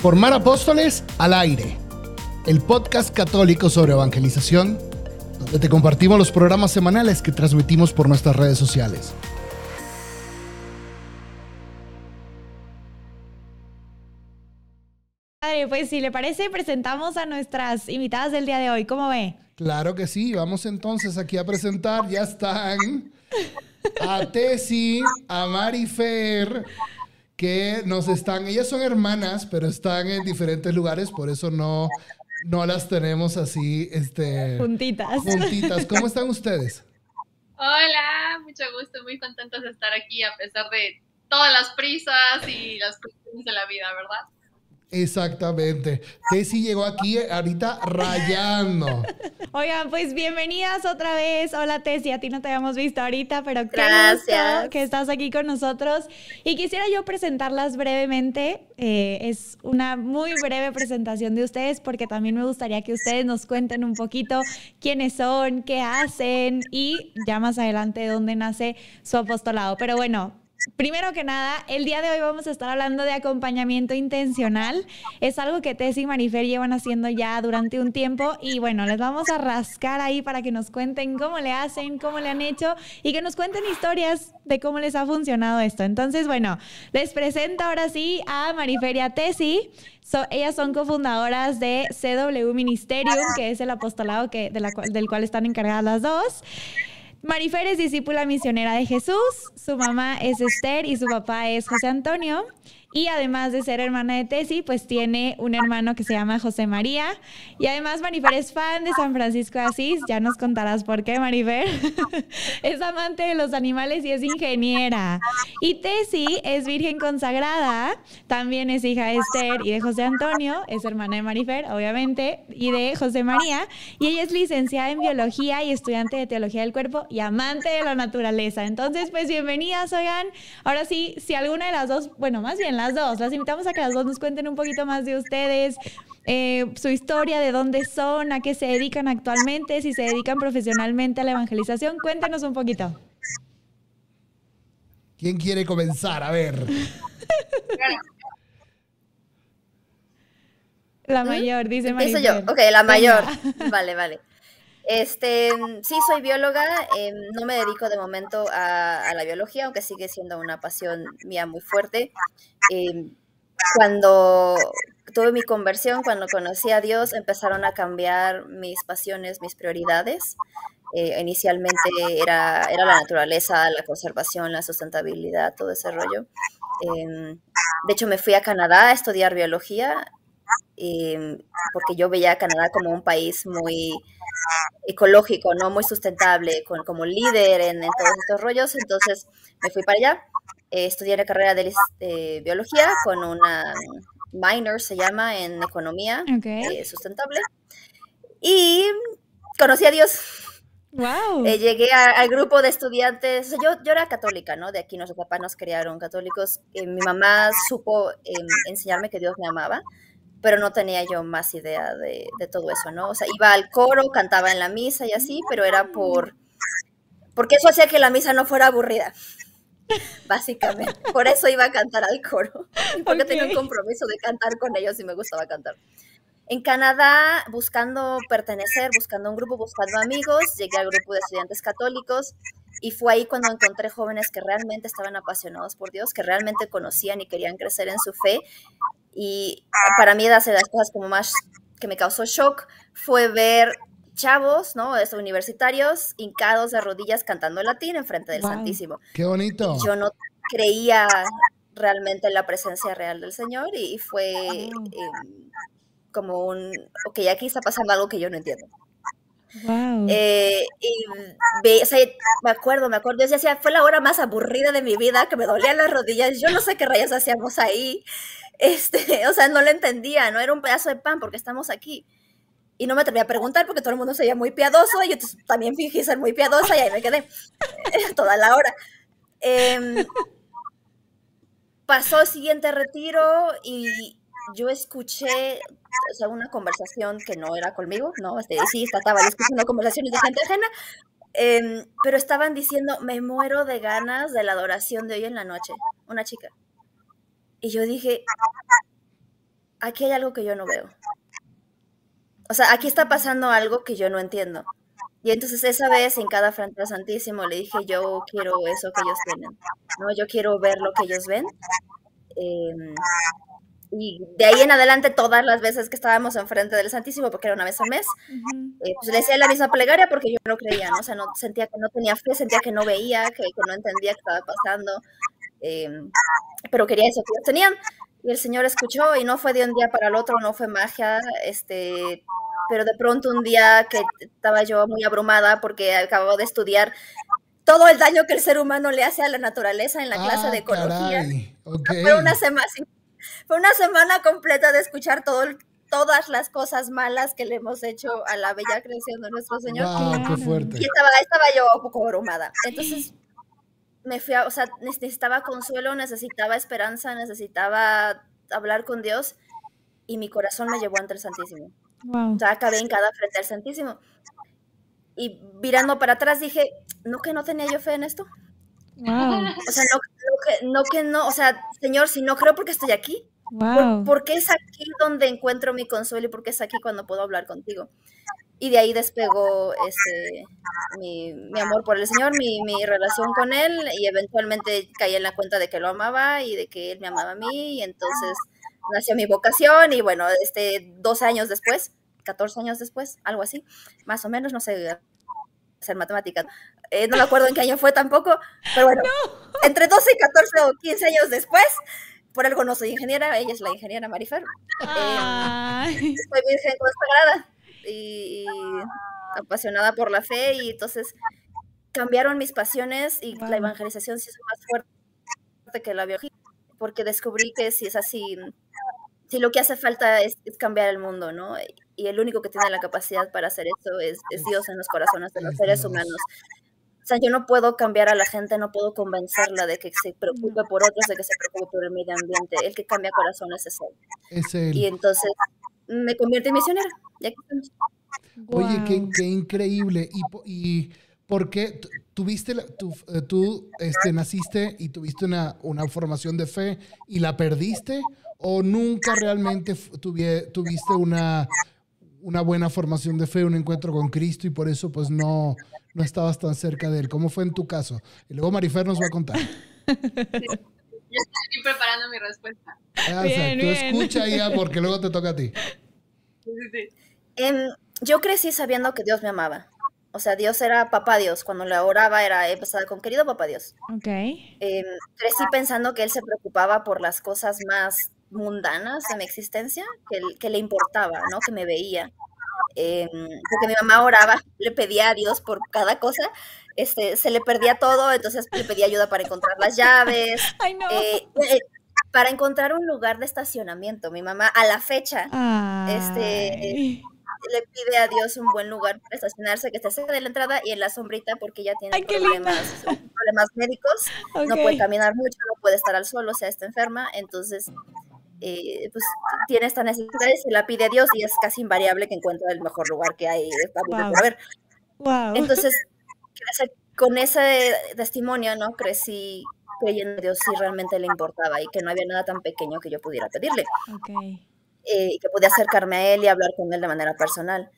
Formar Apóstoles al Aire, el podcast católico sobre evangelización, donde te compartimos los programas semanales que transmitimos por nuestras redes sociales. Pues si le parece, presentamos a nuestras invitadas del día de hoy. ¿Cómo ve? Claro que sí. Vamos entonces aquí a presentar. Ya están a Tessy, a Marifer, que nos están, ellas son hermanas, pero están en diferentes lugares, por eso no, no las tenemos así, este... Juntitas. Juntitas. ¿Cómo están ustedes? Hola, mucho gusto, muy contentos de estar aquí a pesar de todas las prisas y las cuestiones de la vida, ¿verdad? Exactamente. Tessy llegó aquí ahorita rayando. Oigan, pues bienvenidas otra vez. Hola Tessy, a ti no te habíamos visto ahorita, pero qué Gracias. que estás aquí con nosotros. Y quisiera yo presentarlas brevemente. Eh, es una muy breve presentación de ustedes porque también me gustaría que ustedes nos cuenten un poquito quiénes son, qué hacen y ya más adelante dónde nace su apostolado. Pero bueno, Primero que nada, el día de hoy vamos a estar hablando de acompañamiento intencional. Es algo que Tess y Marifer llevan haciendo ya durante un tiempo y bueno, les vamos a rascar ahí para que nos cuenten cómo le hacen, cómo le han hecho y que nos cuenten historias de cómo les ha funcionado esto. Entonces, bueno, les presento ahora sí a Marifer y a Tessy. ellas son cofundadoras de CW Ministerium, que es el apostolado que, del cual están encargadas las dos. Marifer es discípula misionera de Jesús, su mamá es Esther y su papá es José Antonio. Y además de ser hermana de Tessy, pues tiene un hermano que se llama José María. Y además Marifer es fan de San Francisco de Asís. Ya nos contarás por qué, Marifer. es amante de los animales y es ingeniera. Y Tessy es virgen consagrada. También es hija de Esther y de José Antonio. Es hermana de Marifer, obviamente, y de José María. Y ella es licenciada en biología y estudiante de teología del cuerpo y amante de la naturaleza. Entonces, pues bienvenidas, oigan. Ahora sí, si alguna de las dos, bueno, más bien las dos. Las invitamos a que las dos nos cuenten un poquito más de ustedes, eh, su historia, de dónde son, a qué se dedican actualmente, si se dedican profesionalmente a la evangelización. Cuéntenos un poquito. ¿Quién quiere comenzar? A ver. La mayor, dice María. yo. Ok, la mayor. Vale, vale. Este, sí, soy bióloga, em, no me dedico de momento a, la biología, aunque sigue siendo una pasión mía muy fuerte. Em, cuando tuve mi conversión, cuando conocí a Dios, empezaron a cambiar mis pasiones, mis prioridades. Eh, inicialmente era, era la naturaleza, la conservación, la sustentabilidad, todo ese rollo. Em, de hecho, me fui a Canadá a estudiar biología porque yo veía a Canadá como un país muy ecológico, ¿no? Muy sustentable, con, como líder en, todos estos rollos. Entonces me fui para allá, eh, estudié la carrera de, biología con una minor, se llama, en economía eh, sustentable. Y conocí a Dios. Wow. Eh, llegué al grupo de estudiantes, yo, yo era católica, ¿no? De aquí nuestros papás nos criaron católicos. mi mamá supo em, enseñarme que Dios me amaba pero no tenía yo más idea de, todo eso, ¿no? O sea, iba al coro, cantaba en la misa y así, pero era por, porque eso hacía que la misa no fuera aburrida, básicamente. Por eso iba a cantar al coro, porque tenía un compromiso de cantar con ellos y me gustaba cantar. En Canadá, buscando pertenecer, buscando un grupo, buscando amigos, llegué al grupo de estudiantes católicos y fue ahí cuando encontré jóvenes que realmente estaban apasionados por Dios, que realmente conocían y querían crecer en su fe y para mí, de las cosas como más que me causó shock fue ver chavos, ¿no? Es, universitarios hincados de rodillas cantando latín enfrente del Santísimo. ¡Qué bonito! yo no creía realmente en la presencia real del Señor y, fue em, como un, ok, aquí está pasando algo que yo no entiendo. Wow. Eh, y me acuerdo, me acuerdo, yo decía, fue la hora más aburrida de mi vida, que me dolían las rodillas, yo no sé qué rayos hacíamos ahí, este, o sea, no lo entendía, no era un pedazo de pan porque estamos aquí. Y no me atreví a preguntar porque todo el mundo se veía muy piadoso y yo también fingí ser muy piadosa y ahí me quedé toda la hora. Em, pasó el siguiente retiro y yo escuché o sea, una conversación que no era conmigo, ¿no? Este, sí, estaba escuchando conversaciones de gente ajena, em, pero estaban diciendo, me muero de ganas de la adoración de hoy en la noche, una chica. Y yo dije, aquí hay algo que yo no veo. O sea, aquí está pasando algo que yo no entiendo. Y entonces esa vez en cada frente Santísimo le dije, yo quiero eso que ellos tienen, ¿no? Yo quiero ver lo que ellos ven. Em, y de ahí en adelante, todas las veces que estábamos enfrente del Santísimo, porque era una vez al mes, eh, pues le decía la misma plegaria porque yo no creía, ¿no? O sea, no, sentía que no tenía fe, sentía que no veía, que, que no entendía qué estaba pasando, em, pero quería eso que ellos tenían. Y el Señor escuchó y no fue de un día para el otro, no fue magia, este, pero de pronto un día que estaba yo muy abrumada porque acababa de estudiar todo el daño que el ser humano le hace a la naturaleza en la clase de ah, ecología. Fue, una semana, fue una semana completa de escuchar todo todas las cosas malas que le hemos hecho a la bella creación de nuestro Señor. qué fuerte. Y estaba, estaba yo un poco abrumada. Entonces me fui a, o sea, necesitaba consuelo, necesitaba esperanza, necesitaba hablar con Dios y mi corazón me llevó ante el Santísimo. O sea, acabé en cada frente al Santísimo. Y mirando para atrás dije, ¿no que no tenía yo fe en esto? O sea, no, que, no que no, o sea, Señor, si no creo porque estoy aquí. ¿Por, qué es aquí donde encuentro mi consuelo y por qué es aquí cuando puedo hablar contigo? Y de ahí despegó ese, mi, mi, amor por el Señor, mi, mi, relación con Él, y eventualmente caí en la cuenta de que lo amaba y de que Él me amaba a mí, y entonces nació mi vocación, y bueno, este, 12 años después, 14 años después, algo así, más o menos, no sé hacer matemáticas, eh, no me acuerdo en qué año fue tampoco, pero bueno, entre 12 y 14 o 15 años después, por algo no soy ingeniera, ella es la ingeniera Marifer. Eh, soy virgen consagrada y, apasionada por la fe y entonces cambiaron mis pasiones y la evangelización se hizo más fuerte que la biología, porque descubrí que si es así, si lo que hace falta es, cambiar el mundo, ¿no? Y el único que tiene la capacidad para hacer eso es, Dios en los corazones de los seres humanos. O sea, yo no puedo cambiar a la gente, no puedo convencerla de que se preocupe por otros, de que se preocupe por el medio ambiente. El que cambia corazones es él. Es él. Y entonces me convierte en misionera. Oye, qué, increíble. ¿Y, y por qué tuviste, eh, tú este, naciste y tuviste una, una, formación de fe y la perdiste? ¿O nunca realmente tuviste una, una buena formación de fe, un encuentro con Cristo y por eso pues no, no estabas tan cerca de Él? ¿Cómo fue en tu caso? Y luego Marifer nos va a contar. Yo estoy preparando mi respuesta. Ah, bien, tú escucha ya porque luego te toca a ti. Sí, sí. Em, yo crecí sabiendo que Dios me amaba. O sea, Dios era papá Dios. Cuando le oraba era empezada con querido papá Dios. Ok. Em, crecí pensando que él se preocupaba por las cosas más mundanas de mi existencia, que, que le importaba, ¿no? Que me veía. Em, porque mi mamá oraba, le pedía a Dios por cada cosa, este, se le perdía todo, entonces le pedía ayuda para encontrar las llaves, Ay, no. Eh, eh, para encontrar un lugar de estacionamiento. Mi mamá a la fecha, este, le pide a Dios un buen lugar para estacionarse, que esté cerca de la entrada y en la sombrita porque ella tiene problemas, problemas médicos, no puede caminar mucho, no puede estar al sol, o sea, está enferma, entonces eh, pues tiene esta necesidad y se la pide a Dios y es casi invariable que encuentre el mejor lugar que hay para ver. Entonces, con ese testimonio, ¿no? Crecí creyendo en Dios si realmente le importaba y que no había nada tan pequeño que yo pudiera pedirle. Okay. Eh, y que podía acercarme a él y hablar con él de manera personal.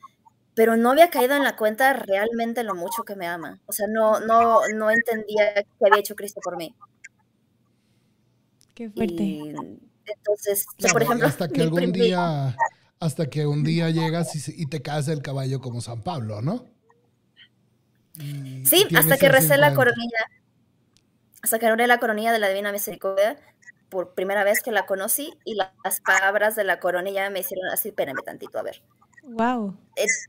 Pero no había caído en la cuenta realmente lo mucho que me ama. O sea, no, no, no entendía qué había hecho Cristo por mí. Qué fuerte. Y entonces, por ejemplo, hasta que algún día, hasta que un día llegas y, te casa el caballo como San Pablo, ¿no? Sí, hasta que recé la coronilla, hasta que oré la coronilla de la Divina Misericordia, por primera vez que la conocí y las palabras de la coronilla me hicieron así, espérame tantito, a ver. Wow.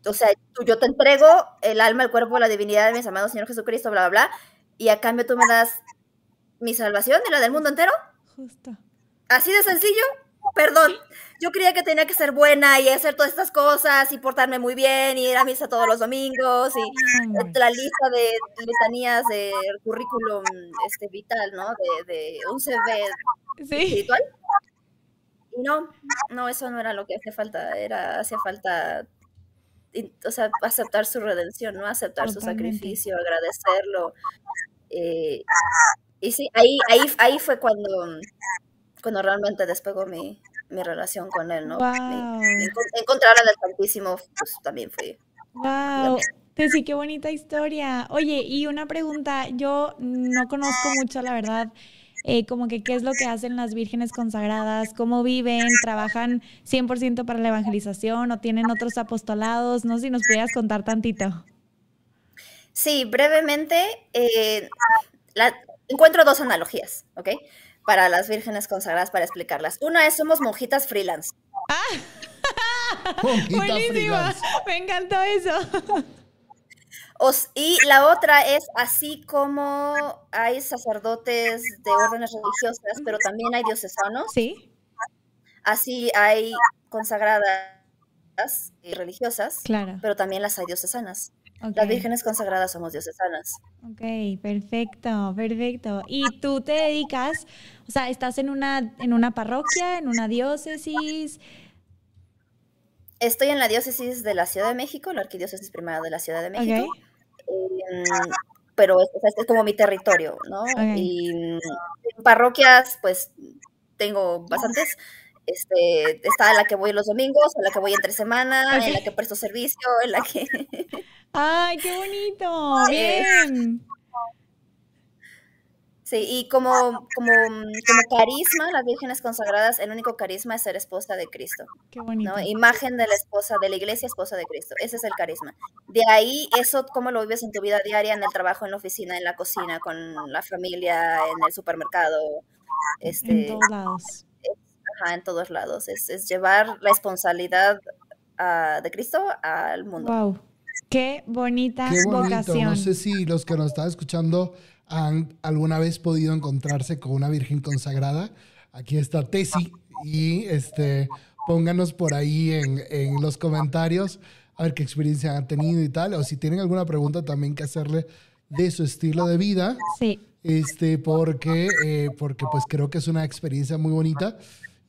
o sea, yo te entrego el alma, el cuerpo, la divinidad de mis amados Señor Jesucristo, bla, bla, bla, y a cambio tú me das mi salvación y la del mundo entero. Justo. Así de sencillo, perdón. Yo creía que tenía que ser buena y hacer todas estas cosas y portarme muy bien y ir a misa todos los domingos y la lista de litanías de currículum este, vital, ¿no? De, de un CV espiritual. Y no, no, eso no era lo que hacía falta, era, hacía falta, o sea, aceptar su redención, ¿no? Aceptar su sacrificio, agradecerlo. Eh, y sí, ahí, ahí, ahí fue cuando cuando realmente despegó mi, mi relación con él, ¿no? encontrar al Santísimo, pues también fue. Wow. Sí, qué bonita historia. Oye, y una pregunta, yo no conozco mucho, la verdad, eh, como que qué es lo que hacen las vírgenes consagradas, cómo viven, trabajan 100% para la evangelización o tienen otros apostolados, no sé si nos pudieras contar tantito. Sí, brevemente, eh, encuentro dos analogías, ¿ok? Para las vírgenes consagradas, para explicarlas. Una es, somos monjitas freelance. Ah, buenísimo, me encantó eso. y la otra es, así como hay sacerdotes de órdenes religiosas, pero también hay diocesanos. Sí. Así hay consagradas y religiosas, claro. pero también las hay diocesanas. Las vírgenes consagradas somos diocesanas. Ok, perfecto, perfecto. ¿Y tú te dedicas, o sea, estás en una, en una parroquia, en una diócesis? Estoy en la diócesis de la Ciudad de México, la arquidiócesis primera de la Ciudad de México. Em, pero es, es, como mi territorio, ¿no? Y en parroquias, pues tengo bastantes. Este, está en la que voy los domingos, en la que voy entre semana, en la que presto servicio, en la que... ¡Ay, qué bonito! Bien. Sí, y como, como, como carisma, las vírgenes consagradas, el único carisma es ser esposa de Cristo. Qué bonito. ¿no? Imagen de la esposa, de la iglesia esposa de Cristo. Ese es el carisma. De ahí, eso, cómo lo vives en tu vida diaria, en el trabajo, en la oficina, en la cocina, con la familia, en el supermercado. Este, en todos lados. Ajá, en todos lados. Es, es llevar la responsabilidad uh, de Cristo al mundo. Wow. Qué bonita Qué bonito. vocación. No sé si los que nos están escuchando han alguna vez podido encontrarse con una virgen consagrada. Aquí está Tesi y este, pónganos por ahí en, en, los comentarios a ver qué experiencia han tenido y tal, o si tienen alguna pregunta también que hacerle de su estilo de vida. Sí. Este, porque, eh, porque pues creo que es una experiencia muy bonita.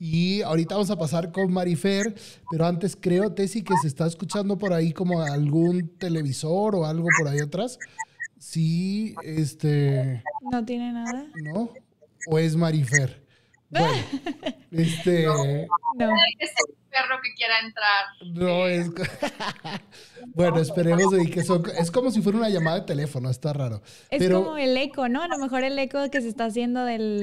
Y ahorita vamos a pasar con Marifer, pero antes creo, Tesi, que se está escuchando por ahí como algún televisor o algo por ahí atrás. Sí, este. ¿No tiene nada? ¿No? ¿O es Marifer? Bueno, este. No. Es el perro que quiera entrar. No, es. bueno, esperemos de que son. Es como si fuera una llamada de teléfono, está raro. Es como el eco, ¿no? A lo mejor el eco que se está haciendo del,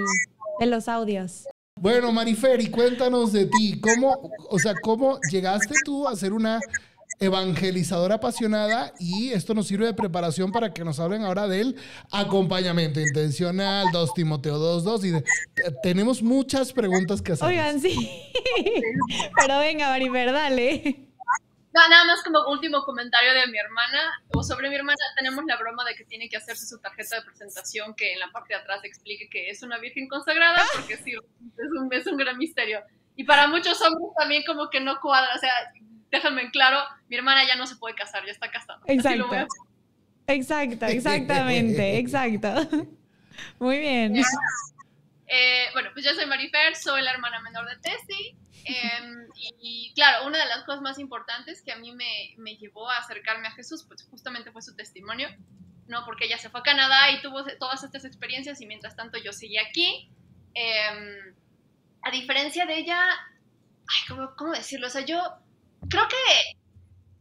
de los audios. Bueno, Marifer, y cuéntanos de ti. ¿Cómo, o sea, cómo llegaste tú a ser una evangelizadora apasionada y esto nos sirve de preparación para que nos hablen ahora del acompañamiento intencional, 2 Timoteo 2.2 y de, tenemos muchas preguntas que hacer. Oigan, sí. Pero venga, Marifer, dale. Nada más como último comentario de mi hermana, o sobre mi hermana, tenemos la broma de que tiene que hacerse su tarjeta de presentación que en la parte de atrás explique que es una virgen consagrada, porque sí, es un, es un gran misterio. Y para muchos hombres también como que no cuadra, o sea, déjame en claro, mi hermana ya no se puede casar, ya está casada. Exacto. Exacto, exactamente, exacto. Muy bien. Eh, bueno, pues yo soy Marifer, soy la hermana menor de Tessie. Em, y, claro, una de las cosas más importantes que a mí me, me, llevó a acercarme a Jesús, pues justamente fue su testimonio, ¿no? Porque ella se fue a Canadá y tuvo todas estas experiencias y mientras tanto yo seguí aquí. Em, a diferencia de ella, ay, ¿cómo, ¿cómo decirlo? O sea, yo creo que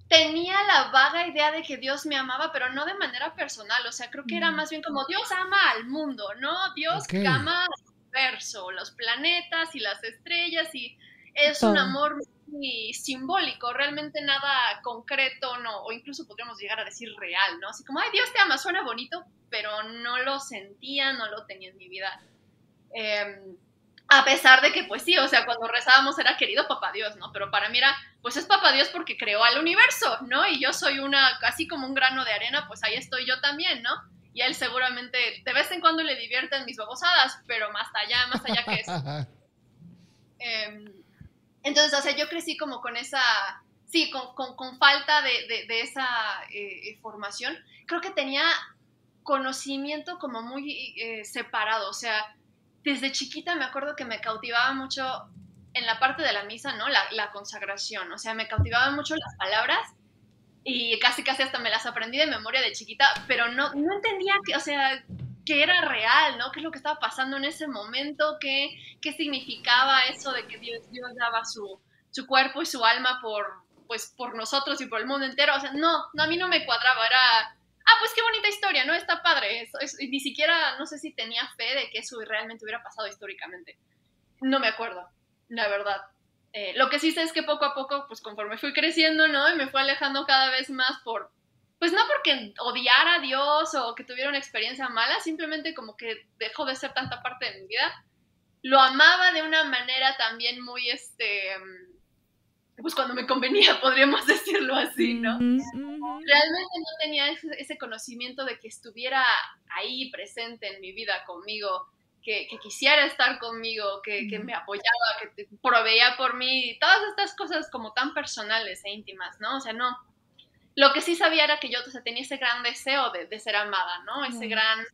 tenía la vaga idea de que Dios me amaba, pero no de manera personal, o sea, creo que era mm. más bien como Dios ama al mundo, ¿no? Dios ama al universo, los planetas y las estrellas y es un amor muy simbólico, realmente nada concreto, no, o incluso podríamos llegar a decir real, ¿no? Así como, ay, Dios te ama, suena bonito, pero no lo sentía, no lo tenía en mi vida. Eh, a pesar de que, pues sí, o sea, cuando rezábamos era querido papá Dios, ¿no? Pero para mí era, pues es papá Dios porque creó al universo, ¿no? Y yo soy una, casi como un grano de arena, pues ahí estoy yo también, ¿no? Y él seguramente de vez en cuando le divierten mis babosadas, pero más allá, más allá que eso. Em, entonces, o sea, yo crecí como con esa, sí, con, con, falta de, de, esa eh, formación. Creo que tenía conocimiento como muy eh, separado, o sea, desde chiquita me acuerdo que me cautivaba mucho en la parte de la misa, ¿no? La, consagración, o sea, me cautivaban mucho las palabras y casi casi hasta me las aprendí de memoria de chiquita, pero no, no entendía que, o sea, qué era real, ¿no? ¿Qué es lo que estaba pasando en ese momento? ¿Qué, qué significaba eso de que Dios, Dios daba su, su cuerpo y su alma por, pues, por nosotros y por el mundo entero? O sea, no, no, a mí no me cuadraba, era, ah, pues qué bonita historia, ¿no? Está padre. Eso, ni siquiera, no sé si tenía fe de que eso realmente hubiera pasado históricamente. No me acuerdo, la verdad. Eh, lo que sí sé es que poco a poco, pues conforme fui creciendo, ¿no? Y me fue alejando cada vez más por, pues no porque odiara a Dios o que tuviera una experiencia mala, simplemente como que dejó de ser tanta parte de mi vida. Lo amaba de una manera también muy, este, pues cuando me convenía, podríamos decirlo así, ¿no? Realmente no tenía ese, conocimiento de que estuviera ahí presente en mi vida conmigo, que, quisiera estar conmigo, que, que, me apoyaba, que proveía por mí, todas estas cosas como tan personales e íntimas, ¿no? O sea, no, lo que sí sabía era que yo tenía ese gran deseo de, ser amada, ¿no? Ese gran,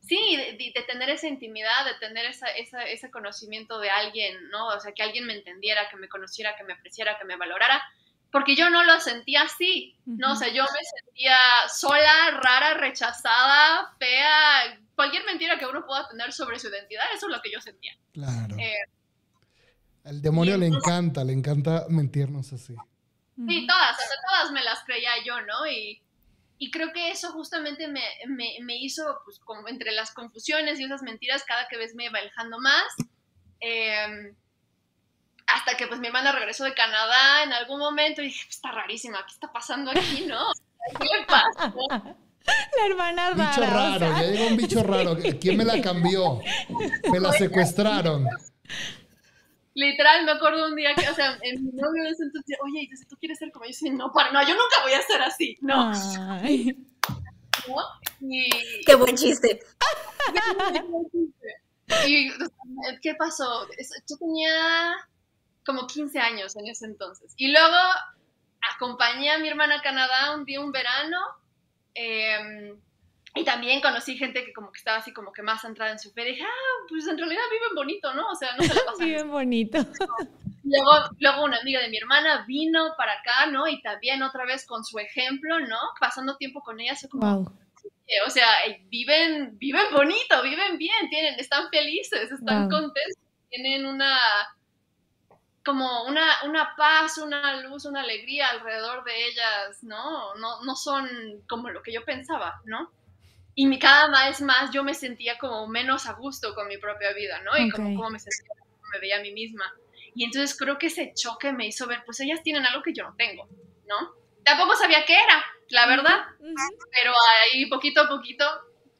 sí, de, tener esa intimidad, de tener esa, ese conocimiento de alguien, ¿no? O sea, que alguien me entendiera, que me conociera, que me apreciara, que me valorara, porque yo no lo sentía así, ¿no? O sea, yo me sentía sola, rara, rechazada, fea, cualquier mentira que uno pueda tener sobre su identidad, eso es lo que yo sentía. Claro. Eh, Al demonio le encanta, le encanta mentirnos así. Sí, todas, todas me las creía yo, ¿no? Y, creo que eso justamente me, hizo, pues, como entre las confusiones y esas mentiras, cada que vez me iba alejando más. Em, hasta que pues mi hermana regresó de Canadá en algún momento y dije, pues, está rarísima, ¿qué está pasando aquí, no? ¿Qué le pasa? La hermana rara. Bicho raro, ya llegó un bicho raro. ¿Quién me la cambió? Me la secuestraron. Literal, me acuerdo un día que, o sea, en mi novio de ese entonces, oye, y tú quieres ser como yo, sí, no, para, no, yo nunca voy a ser así, no. Qué buen chiste. y, ¿qué pasó? Yo tenía como 15 años en ese entonces. Y luego acompañé a mi hermana a Canadá un día, un verano, eh, y también conocí gente que como que estaba así como que más centrada en su fe. dije, ah, pues en realidad viven bonito, ¿no? O sea, no se la pasan. viven bonito. Luego, luego una amiga de mi hermana vino para acá, ¿no? Y también otra vez con su ejemplo, ¿no? Pasando tiempo con ella, así como... Wow. O sea, viven, viven bonito, viven bien, tienen, están felices, están contentos, tienen una como una, una paz, una luz, una alegría alrededor de ellas, ¿no? No, no son como lo que yo pensaba, ¿no? Y cada vez más yo me sentía como menos a gusto con mi propia vida, ¿no? Y como, me sentía, me veía a mí misma. Y entonces creo que ese choque me hizo ver, pues ellas tienen algo que yo no tengo, ¿no? Tampoco sabía qué era, la verdad, pero ahí poquito a poquito,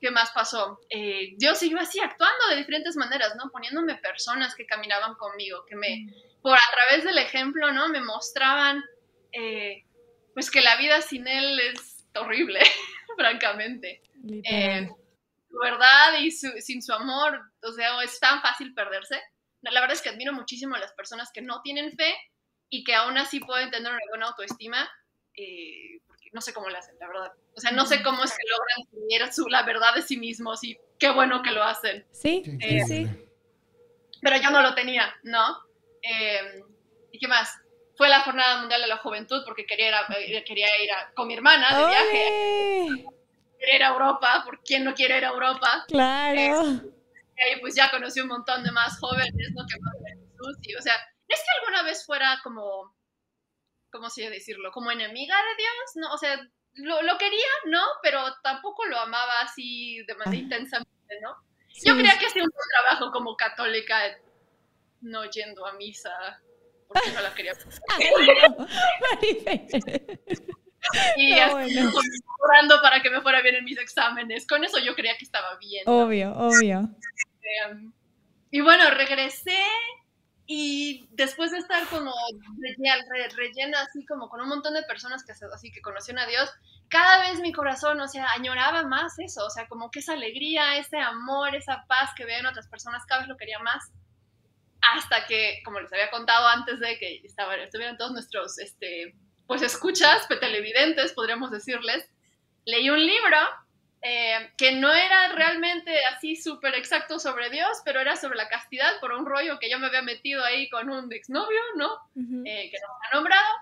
¿qué más pasó? Eh, yo siguió así actuando de diferentes maneras, ¿no? Poniéndome personas que caminaban conmigo, que me, por a través del ejemplo, ¿no? Me mostraban, eh, pues que la vida sin él es horrible, francamente. Eh, su verdad y sin su amor, o sea, es tan fácil perderse. La verdad es que admiro muchísimo a las personas que no tienen fe y que aún así pueden tener una buena autoestima, eh, porque no sé cómo lo hacen, la verdad. O sea, no sé cómo es que logran tener su, la verdad de sí mismos y qué bueno que lo hacen. Sí, sí, sí. Pero yo no lo tenía, ¿no? Eh, ¿Y qué más? Fue la Jornada Mundial de la Juventud porque quería ir, quería ir con mi hermana de viaje ir a Europa, ¿por quién no quiere ir a Europa? Claro. Eh, y ahí pues ya conocí un montón de más jóvenes, ¿no? Que más de o sea, no es que alguna vez fuera como, ¿cómo se decirlo? Como enemiga de Dios, ¿no? O sea, lo, lo quería, ¿no? Pero tampoco lo amaba así de manera ah. intensamente, ¿no? Yo creía que hacía un buen trabajo como católica, no yendo a misa, porque no la quería. y orando para que me fuera bien en mis exámenes. Con eso yo creía que estaba bien. Obvio, obvio. Em, y bueno, regresé y después de estar como rellena así como con un montón de personas que así que conocían a Dios, cada vez mi corazón, o sea, añoraba más eso, o sea, como que esa alegría, ese amor, esa paz que veo en otras personas, cada vez lo quería más. Hasta que, como les había contado antes de que estaban, estuvieran todos nuestros este, pues escuchas, televidentes, podríamos decirles, leí un libro eh, que no era realmente así súper exacto sobre Dios, pero era sobre la castidad por un rollo que yo me había metido ahí con un exnovio, ¿no? Eh, que nos ha nombrado.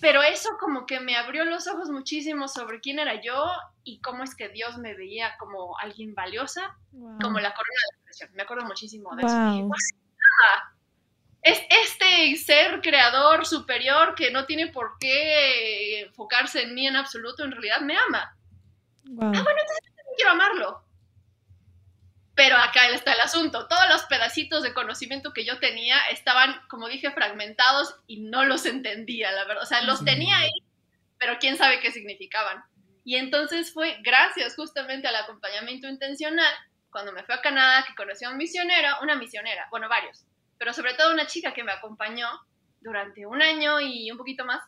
Pero eso como que me abrió los ojos muchísimo sobre quién era yo y cómo es que Dios me veía como alguien valiosa, como la corona de expresión. Me acuerdo muchísimo de eso. es este ser creador superior que no tiene por qué enfocarse en mí en absoluto, en realidad me ama. Ah, bueno, entonces quiero amarlo. Pero acá está el asunto. Todos los pedacitos de conocimiento que yo tenía estaban, como dije, fragmentados y no los entendía, la verdad. O sea, los tenía ahí, pero quién sabe qué significaban. Y entonces fue gracias justamente al acompañamiento intencional, cuando me fui a Canadá, que conocí a un misionero, una misionera, bueno, varios, pero sobre todo una chica que me acompañó durante un año y un poquito más,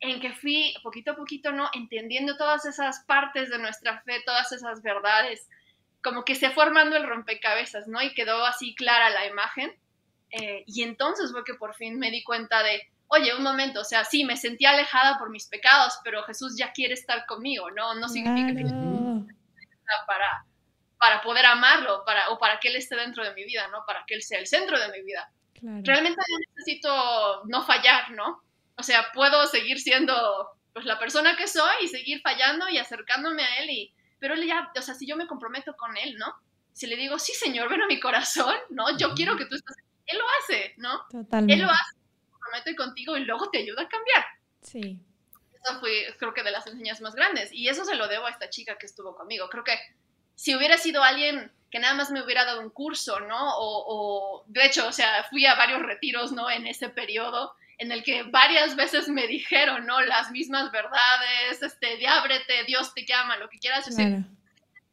en que fui poquito a poquito, ¿no? Entendiendo todas esas partes de nuestra fe, todas esas verdades, como que se formando el rompecabezas, ¿no? Y quedó así clara la imagen. Eh, y entonces fue que por fin me di cuenta de, oye, un momento, o sea, sí, me sentí alejada por mis pecados, pero Jesús ya quiere estar conmigo, ¿no? No significa que para, para poder amarlo, para, o para que Él esté dentro de mi vida, ¿no? Para que Él sea el centro de mi vida. Realmente yo necesito no fallar, ¿no? O sea, puedo seguir siendo pues la persona que soy y seguir fallando y acercándome a Él y, pero él ya, o sea, si yo me comprometo con él, ¿no? Si le digo, sí, señor, ven a mi corazón, ¿no? Yo quiero que tú estés, él lo hace, ¿no? Totalmente. Él lo hace, se compromete contigo y luego te ayuda a cambiar. Sí. Eso fue, creo que, de las enseñanzas más grandes. Y eso se lo debo a esta chica que estuvo conmigo. Creo que si hubiera sido alguien que nada más me hubiera dado un curso, ¿no? O, o, de hecho, o sea, fui a varios retiros, ¿no? En ese periodo en el que varias veces me dijeron, ¿no? Las mismas verdades, este, diábrete, Dios te llama, lo que quieras decir.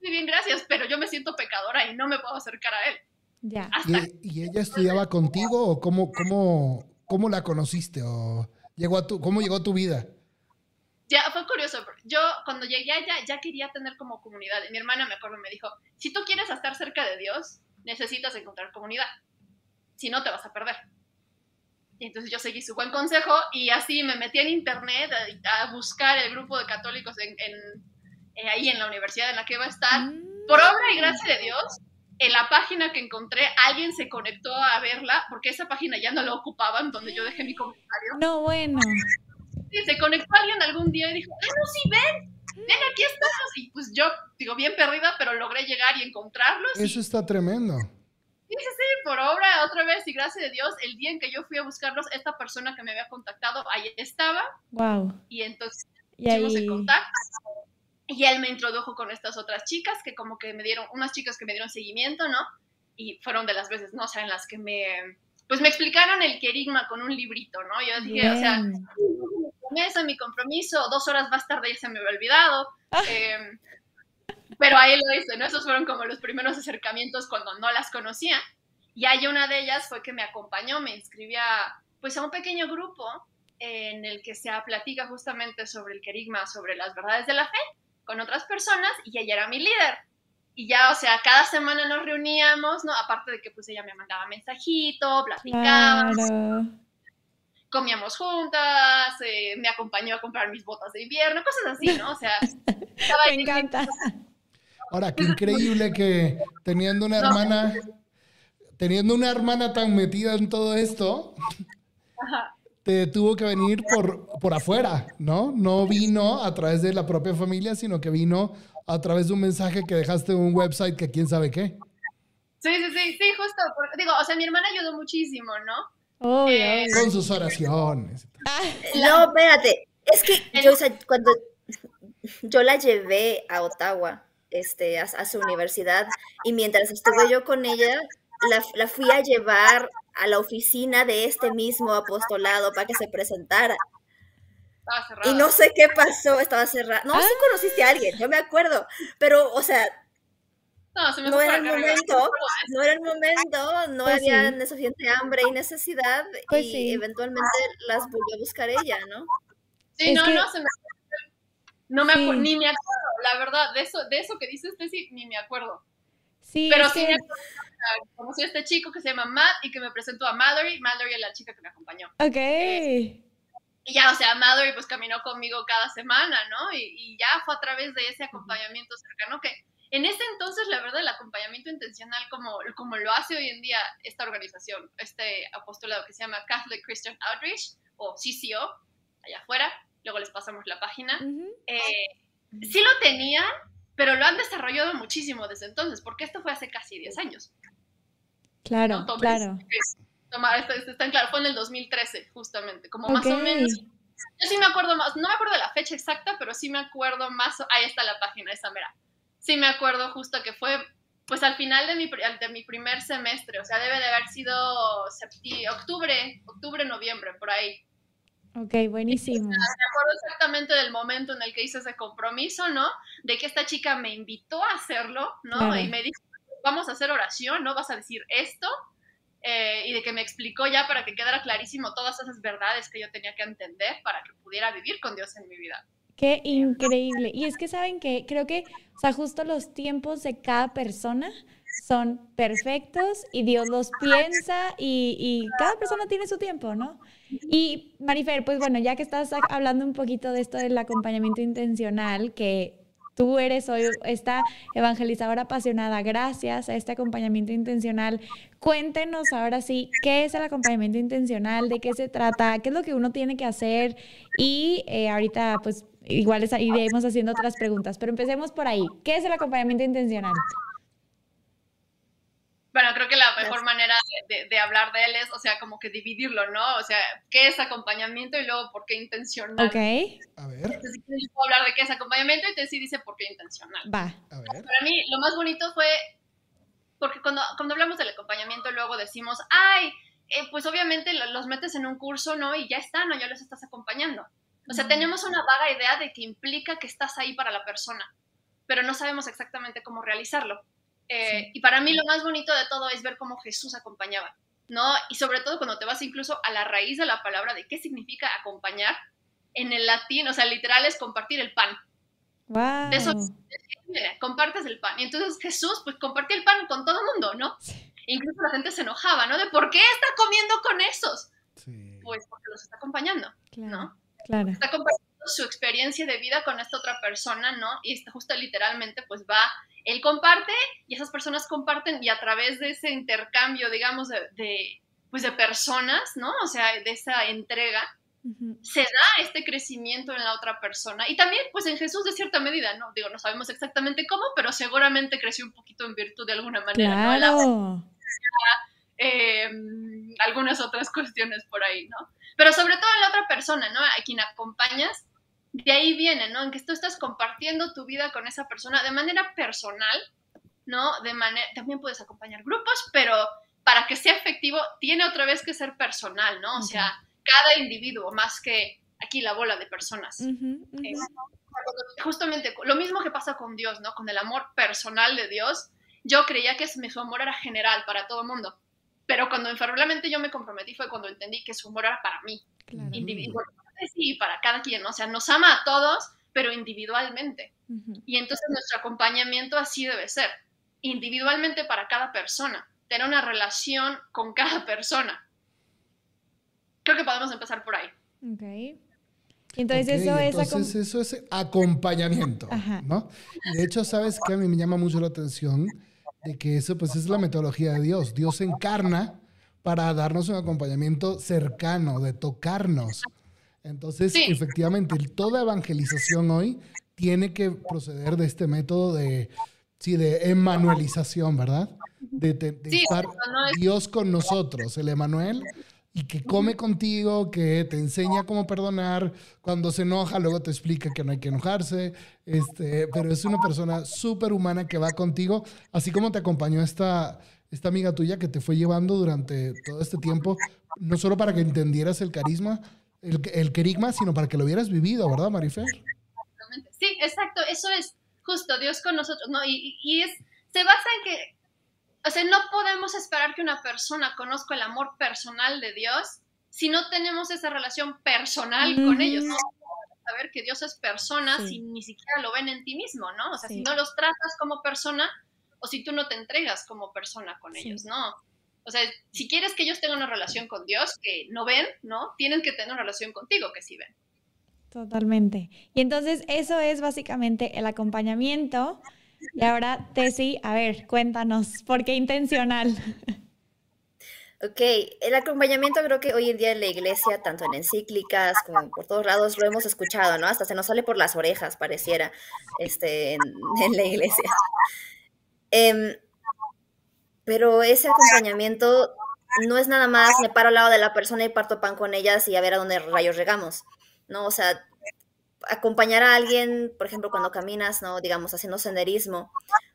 Muy bien, gracias, pero yo me siento pecadora y no me puedo acercar a él. Ya. ¿Y, ella estudiaba contigo o cómo, cómo, cómo la conociste o llegó a tu, cómo llegó a tu vida? Ya, fue curioso. Yo cuando llegué allá ya quería tener como comunidad. Y mi hermana me acuerdo me dijo, si tú quieres estar cerca de Dios, necesitas encontrar comunidad. Si no, te vas a perder. Y entonces yo seguí su buen consejo y así me metí en internet a, buscar el grupo de católicos en, eh, ahí en la universidad en la que iba a estar. Mm. Por obra y gracia de Dios, en la página que encontré, alguien se conectó a verla, porque esa página ya no la ocupaban, donde yo dejé mi comentario. No, bueno. Sí, se conectó alguien algún día y dijo, ah, no, sí, ven, ven, aquí estamos. Y pues yo, digo, bien perdida, pero logré llegar y encontrarlos. Eso está tremendo. Sí, sí, sí, por obra, otra vez, y gracias a Dios, el día en que yo fui a buscarlos, esta persona que me había contactado, ahí estaba. Wow. Y entonces hicimos el contacto. Y él me introdujo con estas otras chicas que como que me dieron, unas chicas que me dieron seguimiento, ¿no? Y fueron de las veces, ¿no? O sea, en las que me, pues me explicaron el querigma con un librito, ¿no? Yo dije, o sea, promesa, mi compromiso, dos horas más tarde ya se me había olvidado. Ah. Eh, pero ahí lo hice, ¿no? Esos fueron como los primeros acercamientos cuando no las conocía. Y hay una de ellas fue que me acompañó, me inscribía pues a un pequeño grupo en el que se platica justamente sobre el querigma, sobre las verdades de la fe con otras personas y ella era mi líder. Y ya, o sea, cada semana nos reuníamos, ¿no? Aparte de que pues ella me mandaba mensajito, platicábamos, comíamos juntas, eh, me acompañó a comprar mis botas de invierno, cosas así, ¿no? O sea, me encanta. Ahora, qué increíble que teniendo una hermana, teniendo una hermana tan metida en todo esto, te tuvo que venir por, por afuera, ¿no? No vino a través de la propia familia, sino que vino a través de un mensaje que dejaste en un website que quién sabe qué. Sí, sí, sí, sí, justo. digo, o sea, mi hermana ayudó muchísimo, ¿no? Eh, con sus oraciones. No, espérate. Es que yo, o sea, cuando yo la llevé a Ottawa, este, a, su universidad y mientras estuve yo con ella, la, fui a llevar a la oficina de este mismo apostolado para que se presentara. Y no sé qué pasó, estaba cerrada. No, sí ah. conociste a alguien, yo me acuerdo, pero, o sea, no, era el momento, no era el momento, no pues había suficiente hambre y necesidad pues y eventualmente las volvió a buscar ella, ¿no? Sí, no, no, se me no me acuerdo, ni me acuerdo, la verdad, de eso, de eso que dices, Tessy, ni me acuerdo. Sí, pero sí me acuerdo, conocí a este chico que se llama Matt y que me presentó a Mallory. Mallory es la chica que me acompañó. Ok. y ya, o sea, Mallory pues caminó conmigo cada semana, ¿no? Y, y, ya fue a través de ese acompañamiento cercano que en ese entonces, la verdad, el acompañamiento intencional como, como lo hace hoy en día esta organización, este apostolado que se llama Catholic Christian Outreach o CCO, allá afuera, luego les pasamos la página. Eh, sí lo tenían, pero lo han desarrollado muchísimo desde entonces, porque esto fue hace casi 10 años. Claro, claro. Toma, está, en claro, fue en el 2013, justamente, como más o menos. Yo sí me acuerdo más, no me acuerdo de la fecha exacta, pero sí me acuerdo más, ahí está la página, esa mera. Sí me acuerdo justo que fue, pues al final de mi, de mi primer semestre, o sea, debe de haber sido octubre, octubre, noviembre, por ahí. Ok, buenísimo. Me acuerdo exactamente del momento en el que hice ese compromiso, ¿no? De que esta chica me invitó a hacerlo, ¿no? Y me dijo, vamos a hacer oración, ¿no? Vas a decir esto. Eh, y de que me explicó ya para que quedara clarísimo todas esas verdades que yo tenía que entender para que pudiera vivir con Dios en mi vida. Qué increíble. Y es que saben que creo que, o sea, justo los tiempos de cada persona son perfectos y Dios los piensa y, y, cada persona tiene su tiempo, ¿no? Y Marifer, pues bueno, ya que estás hablando un poquito de esto del acompañamiento intencional, que tú eres hoy esta evangelizadora apasionada gracias a este acompañamiento intencional. Cuéntenos ahora sí, ¿qué es el acompañamiento intencional? ¿De qué se trata? ¿Qué es lo que uno tiene que hacer? Y eh, ahorita, pues, igual iremos haciendo otras preguntas, pero empecemos por ahí. ¿Qué es el acompañamiento intencional? Bueno, creo que la mejor manera de, hablar de él es, o sea, como que dividirlo, ¿no? O sea, ¿qué es acompañamiento y luego por qué intencional? Ok. A ver. Entonces, yo puedo hablar de qué es acompañamiento y te sí dice por qué intencional. Va. A ver. Para mí, lo más bonito fue, porque cuando, cuando hablamos del acompañamiento, luego decimos, ay, eh, pues obviamente los metes en un curso, ¿no? Y ya están, ¿no? Ya los estás acompañando. O sea, tenemos una vaga idea de que implica que estás ahí para la persona, pero no sabemos exactamente cómo realizarlo. Eh, y para mí lo más bonito de todo es ver cómo Jesús acompañaba, ¿no? Y sobre todo cuando te vas incluso a la raíz de la palabra de qué significa acompañar, en el latín, o sea, literal es compartir el pan. Wow. De eso, compartes el pan. Y entonces Jesús, pues compartía el pan con todo el mundo, ¿no? Incluso la gente se enojaba, ¿no? De por qué está comiendo con esos. Pues porque los está acompañando, ¿no? Claro. Está compartiendo su experiencia de vida con esta otra persona, ¿no? Y está justo literalmente, pues va él comparte y esas personas comparten y a través de ese intercambio, digamos, de, pues de personas, ¿no? O sea, de esa entrega, se da este crecimiento en la otra persona y también pues en Jesús de cierta medida, ¿no? Digo, no sabemos exactamente cómo, pero seguramente creció un poquito en virtud de alguna manera, ¿no? Eh, algunas otras cuestiones por ahí, ¿no? Pero sobre todo en la otra persona, ¿no? A quien acompañas de ahí viene, ¿no? En que tú estás compartiendo tu vida con esa persona de manera personal, ¿no? De manera, también puedes acompañar grupos, pero para que sea efectivo tiene otra vez que ser personal, ¿no? O sea, cada individuo, más que aquí la bola de personas. Eh, justamente lo mismo que pasa con Dios, ¿no? Con el amor personal de Dios, yo creía que su amor era general para todo el mundo, pero cuando enfermamente yo me comprometí fue cuando entendí que su amor era para mí, individual sí, para cada quien, o sea, nos ama a todos, pero individualmente. Y entonces nuestro acompañamiento así debe ser, individualmente para cada persona, tener una relación con cada persona. Creo que podemos empezar por ahí. Ok. Entonces, eso, es eso es acompañamiento, ¿no? de hecho, ¿sabes que A mí me llama mucho la atención de que eso pues es la metodología de Dios. Dios encarna para darnos un acompañamiento cercano, de tocarnos. Entonces, efectivamente, toda evangelización hoy tiene que proceder de este método de, sí, de emanuelización, ¿verdad? De, estar Dios con nosotros, el Emanuel, y que come contigo, que te enseña cómo perdonar, cuando se enoja, luego te explica que no hay que enojarse, este, pero es una persona súper humana que va contigo, así como te acompañó esta, esta amiga tuya que te fue llevando durante todo este tiempo, no solo para que entendieras el carisma, el, el querigma, sino para que lo hubieras vivido, ¿verdad, Marifer? Sí, exacto, eso es justo Dios con nosotros, ¿no? Y, y, es, se basa en que, o sea, no podemos esperar que una persona conozca el amor personal de Dios si no tenemos esa relación personal con ellos, ¿no? Saber que Dios es persona si ni siquiera lo ven en ti mismo, ¿no? O sea, si no los tratas como persona o si tú no te entregas como persona con ellos, ¿no? O sea, si quieres que ellos tengan una relación con Dios que no ven, ¿no? Tienen que tener una relación contigo que sí ven. Totalmente. Y entonces eso es básicamente el acompañamiento. Y ahora, Tessy, a ver, cuéntanos, ¿por qué intencional? Ok, el acompañamiento creo que hoy en día en la iglesia, tanto en encíclicas como por todos lados, lo hemos escuchado, ¿no? Hasta se nos sale por las orejas, pareciera, este, en, la iglesia. Em, pero ese acompañamiento no es nada más me paro al lado de la persona y parto pan con ellas y a ver a dónde rayos regamos, ¿no? O sea, acompañar a alguien, por ejemplo, cuando caminas, ¿no? Digamos, haciendo senderismo,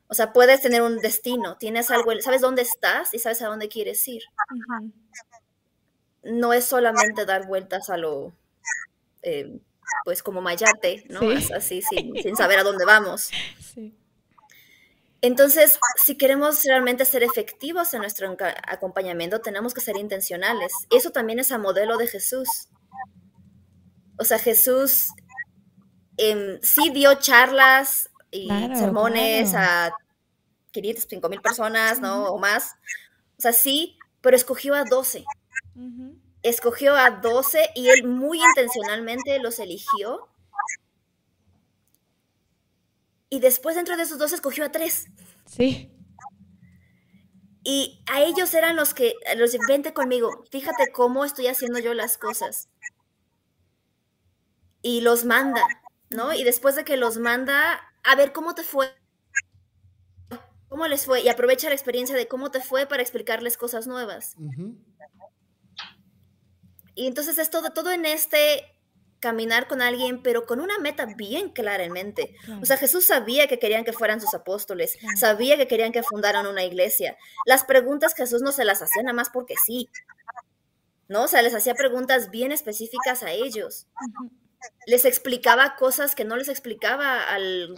o sea, puedes tener un destino, tienes algo, sabes dónde estás y sabes a dónde quieres ir. No es solamente dar vueltas a lo, eh, pues como mayate, ¿no? así, sin, saber a dónde vamos. Entonces, si queremos realmente ser efectivos en nuestro acompañamiento, tenemos que ser intencionales. Eso también es a modelo de Jesús. O sea, Jesús em, sí dio charlas y sermones a 500, 5 mil personas, ¿no? O más. O sea, sí, pero escogió a 12. Escogió a 12 y él muy intencionalmente los eligió. Y después dentro de esos dos escogió a tres. Sí. Y a ellos eran los que, los vente conmigo, fíjate cómo estoy haciendo yo las cosas. Y los manda, ¿no? Y después de que los manda, a ver cómo te fue cómo les fue y aprovecha la experiencia de cómo te fue para explicarles cosas nuevas. Y entonces es todo, todo en este caminar con alguien, pero con una meta bien clara en mente. O sea, Jesús sabía que querían que fueran sus apóstoles, sabía que querían que fundaran una iglesia. Las preguntas Jesús no se las hacía nada más porque sí. ¿No? O sea, les hacía preguntas bien específicas a ellos. Les explicaba cosas que no les explicaba al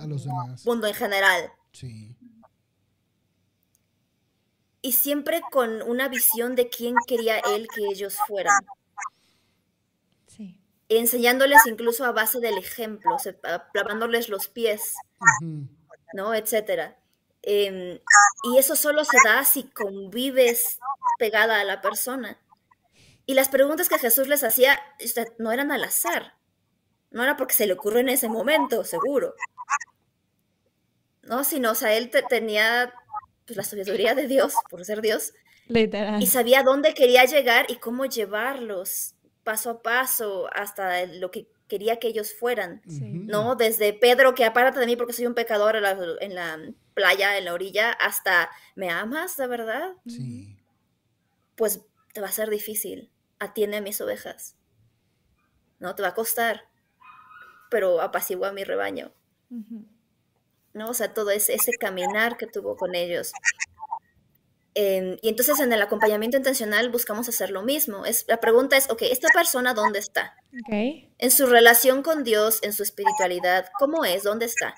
mundo en general. Sí y siempre con una visión de quién quería él que ellos fueran. Enseñándoles incluso a base del ejemplo, lavándoles los pies, ¿no? Etcétera. Em, y eso solo se da si convives pegada a la persona. Y las preguntas que Jesús les hacía no eran al azar, no era porque se le ocurrió en ese momento, seguro. No, sino, o sea, él tenía pues, la sabiduría de Dios, por ser Dios. Literal. Y sabía dónde quería llegar y cómo llevarlos paso a paso hasta lo que quería que ellos fueran, ¿no? Desde Pedro, que apárate de mí porque soy un pecador en la, playa, en la orilla, hasta, ¿me amas de verdad? Sí. Pues te va a ser difícil. Atiende a mis ovejas. No, te va a costar, pero apacigua a mi rebaño. ¿no? O sea, todo ese, ese caminar que tuvo con ellos. Y entonces en el acompañamiento intencional buscamos hacer lo mismo. Es, la pregunta es, ok, ¿esta persona dónde está? En su relación con Dios, en su espiritualidad, ¿cómo es? ¿Dónde está?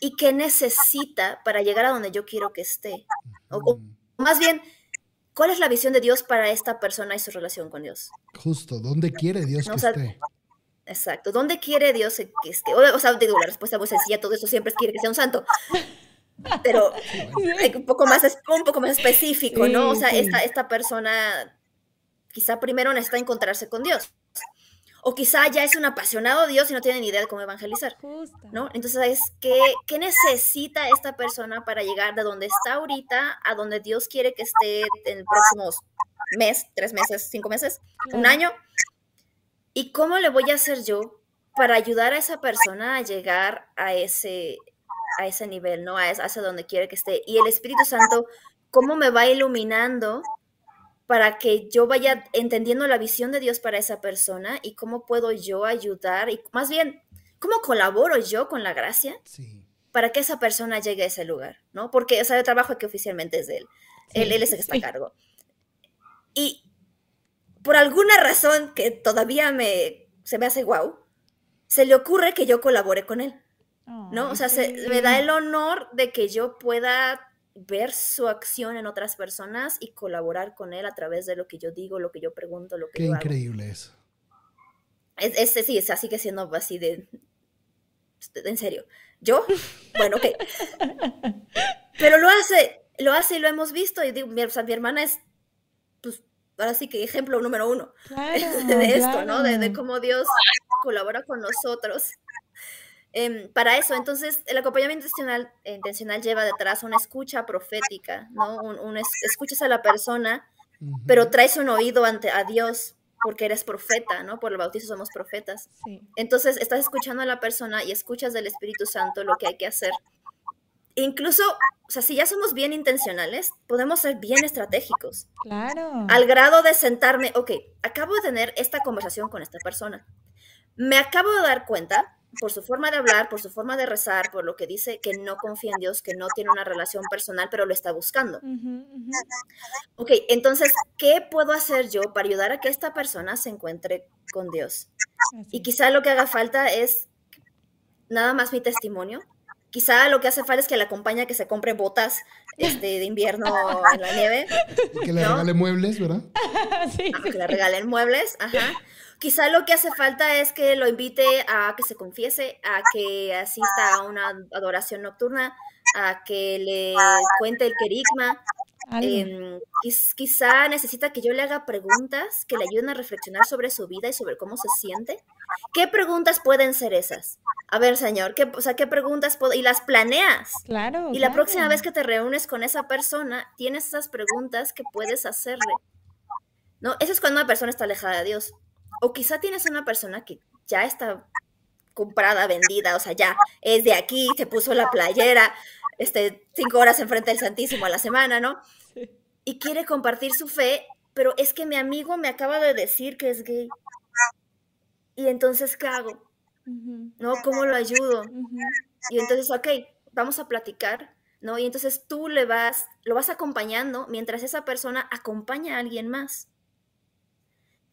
¿Y qué necesita para llegar a donde yo quiero que esté? O, más bien, ¿cuál es la visión de Dios para esta persona y su relación con Dios? Justo, ¿dónde quiere Dios que esté? Exacto. ¿Dónde quiere Dios que esté? O sea, digo, la respuesta es muy sencilla, todo eso siempre quiere que sea un santo. Pero un poco más, un poco más específico, ¿no? O sea, esta, esta persona quizá primero necesita encontrarse con Dios. O quizá ya es un apasionado Dios y no tiene ni idea de cómo evangelizar. ¿no? Entonces, ¿qué, ¿qué necesita esta persona para llegar de donde está ahorita a donde Dios quiere que esté en el próximos mes, tres meses, cinco meses, un año? ¿Y cómo le voy a hacer yo para ayudar a esa persona a llegar a ese, a ese nivel, ¿no? A hacia donde quiere que esté. Y el Espíritu Santo, ¿cómo me va iluminando para que yo vaya entendiendo la visión de Dios para esa persona y cómo puedo yo ayudar y más bien, ¿cómo colaboro yo con la gracia? Para que esa persona llegue a ese lugar, ¿no? Porque, o sea, el trabajo que oficialmente es de él. Él, él es el que está a cargo. Y, por alguna razón que todavía me, se me hace guau, se le ocurre que yo colabore con él. ¿No? O sea, se, me da el honor de que yo pueda ver su acción en otras personas y colaborar con él a través de lo que yo digo, lo que yo pregunto, lo que Qué increíble eso. Es, es, sí, es así que siendo así de... En serio. ¿Yo? Bueno, ok. Pero lo hace, lo hace y lo hemos visto. Y digo, mi, o sea, mi hermana es pues, ahora sí que ejemplo número uno de esto, ¿no? De, cómo Dios colabora con nosotros. Em, para eso, entonces, el acompañamiento intencional, intencional lleva detrás una escucha profética, ¿no? Un, escuchas a la persona pero traes un oído ante a Dios porque eres profeta, ¿no? Por el bautizo somos profetas. Entonces estás escuchando a la persona y escuchas del Espíritu Santo lo que hay que hacer. Incluso, o sea, si ya somos bien intencionales, podemos ser bien estratégicos. Claro. Al grado de sentarme, ok, acabo de tener esta conversación con esta persona. Me acabo de dar cuenta por su forma de hablar, por su forma de rezar, por lo que dice que no confía en Dios, que no tiene una relación personal, pero lo está buscando. Ok, entonces, ¿qué puedo hacer yo para ayudar a que esta persona se encuentre con Dios? Y quizá lo que haga falta es nada más mi testimonio. Quizá lo que hace falta es que le acompañe a que se compre botas este, de invierno en la nieve. que le regale muebles, ¿verdad? sí, ah, que le regalen muebles, ajá. Quizá lo que hace falta es que lo invite a que se confiese, a que asista a una adoración nocturna, a que le cuente el querigma. Em, quizá necesita que yo le haga preguntas que le ayuden a reflexionar sobre su vida y sobre cómo se siente. ¿Qué preguntas pueden ser esas? A ver, señor, ¿qué, o sea, ¿qué preguntas puedo? Y las planeas. Claro. Y la próxima vez que te reúnes con esa persona, tienes esas preguntas que puedes hacerle. ¿No? Eso es cuando una persona está alejada de Dios. O quizá tienes una persona que ya está comprada, vendida, o sea, ya es de aquí, se puso la playera, este, cinco horas enfrente del Santísimo a la semana, ¿no? Y quiere compartir su fe, pero es que mi amigo me acaba de decir que es gay. Y entonces, ¿qué hago? ¿No? ¿Cómo lo ayudo? Y entonces, ok, vamos a platicar, ¿no? Y entonces tú le vas, lo vas acompañando mientras esa persona acompaña a alguien más.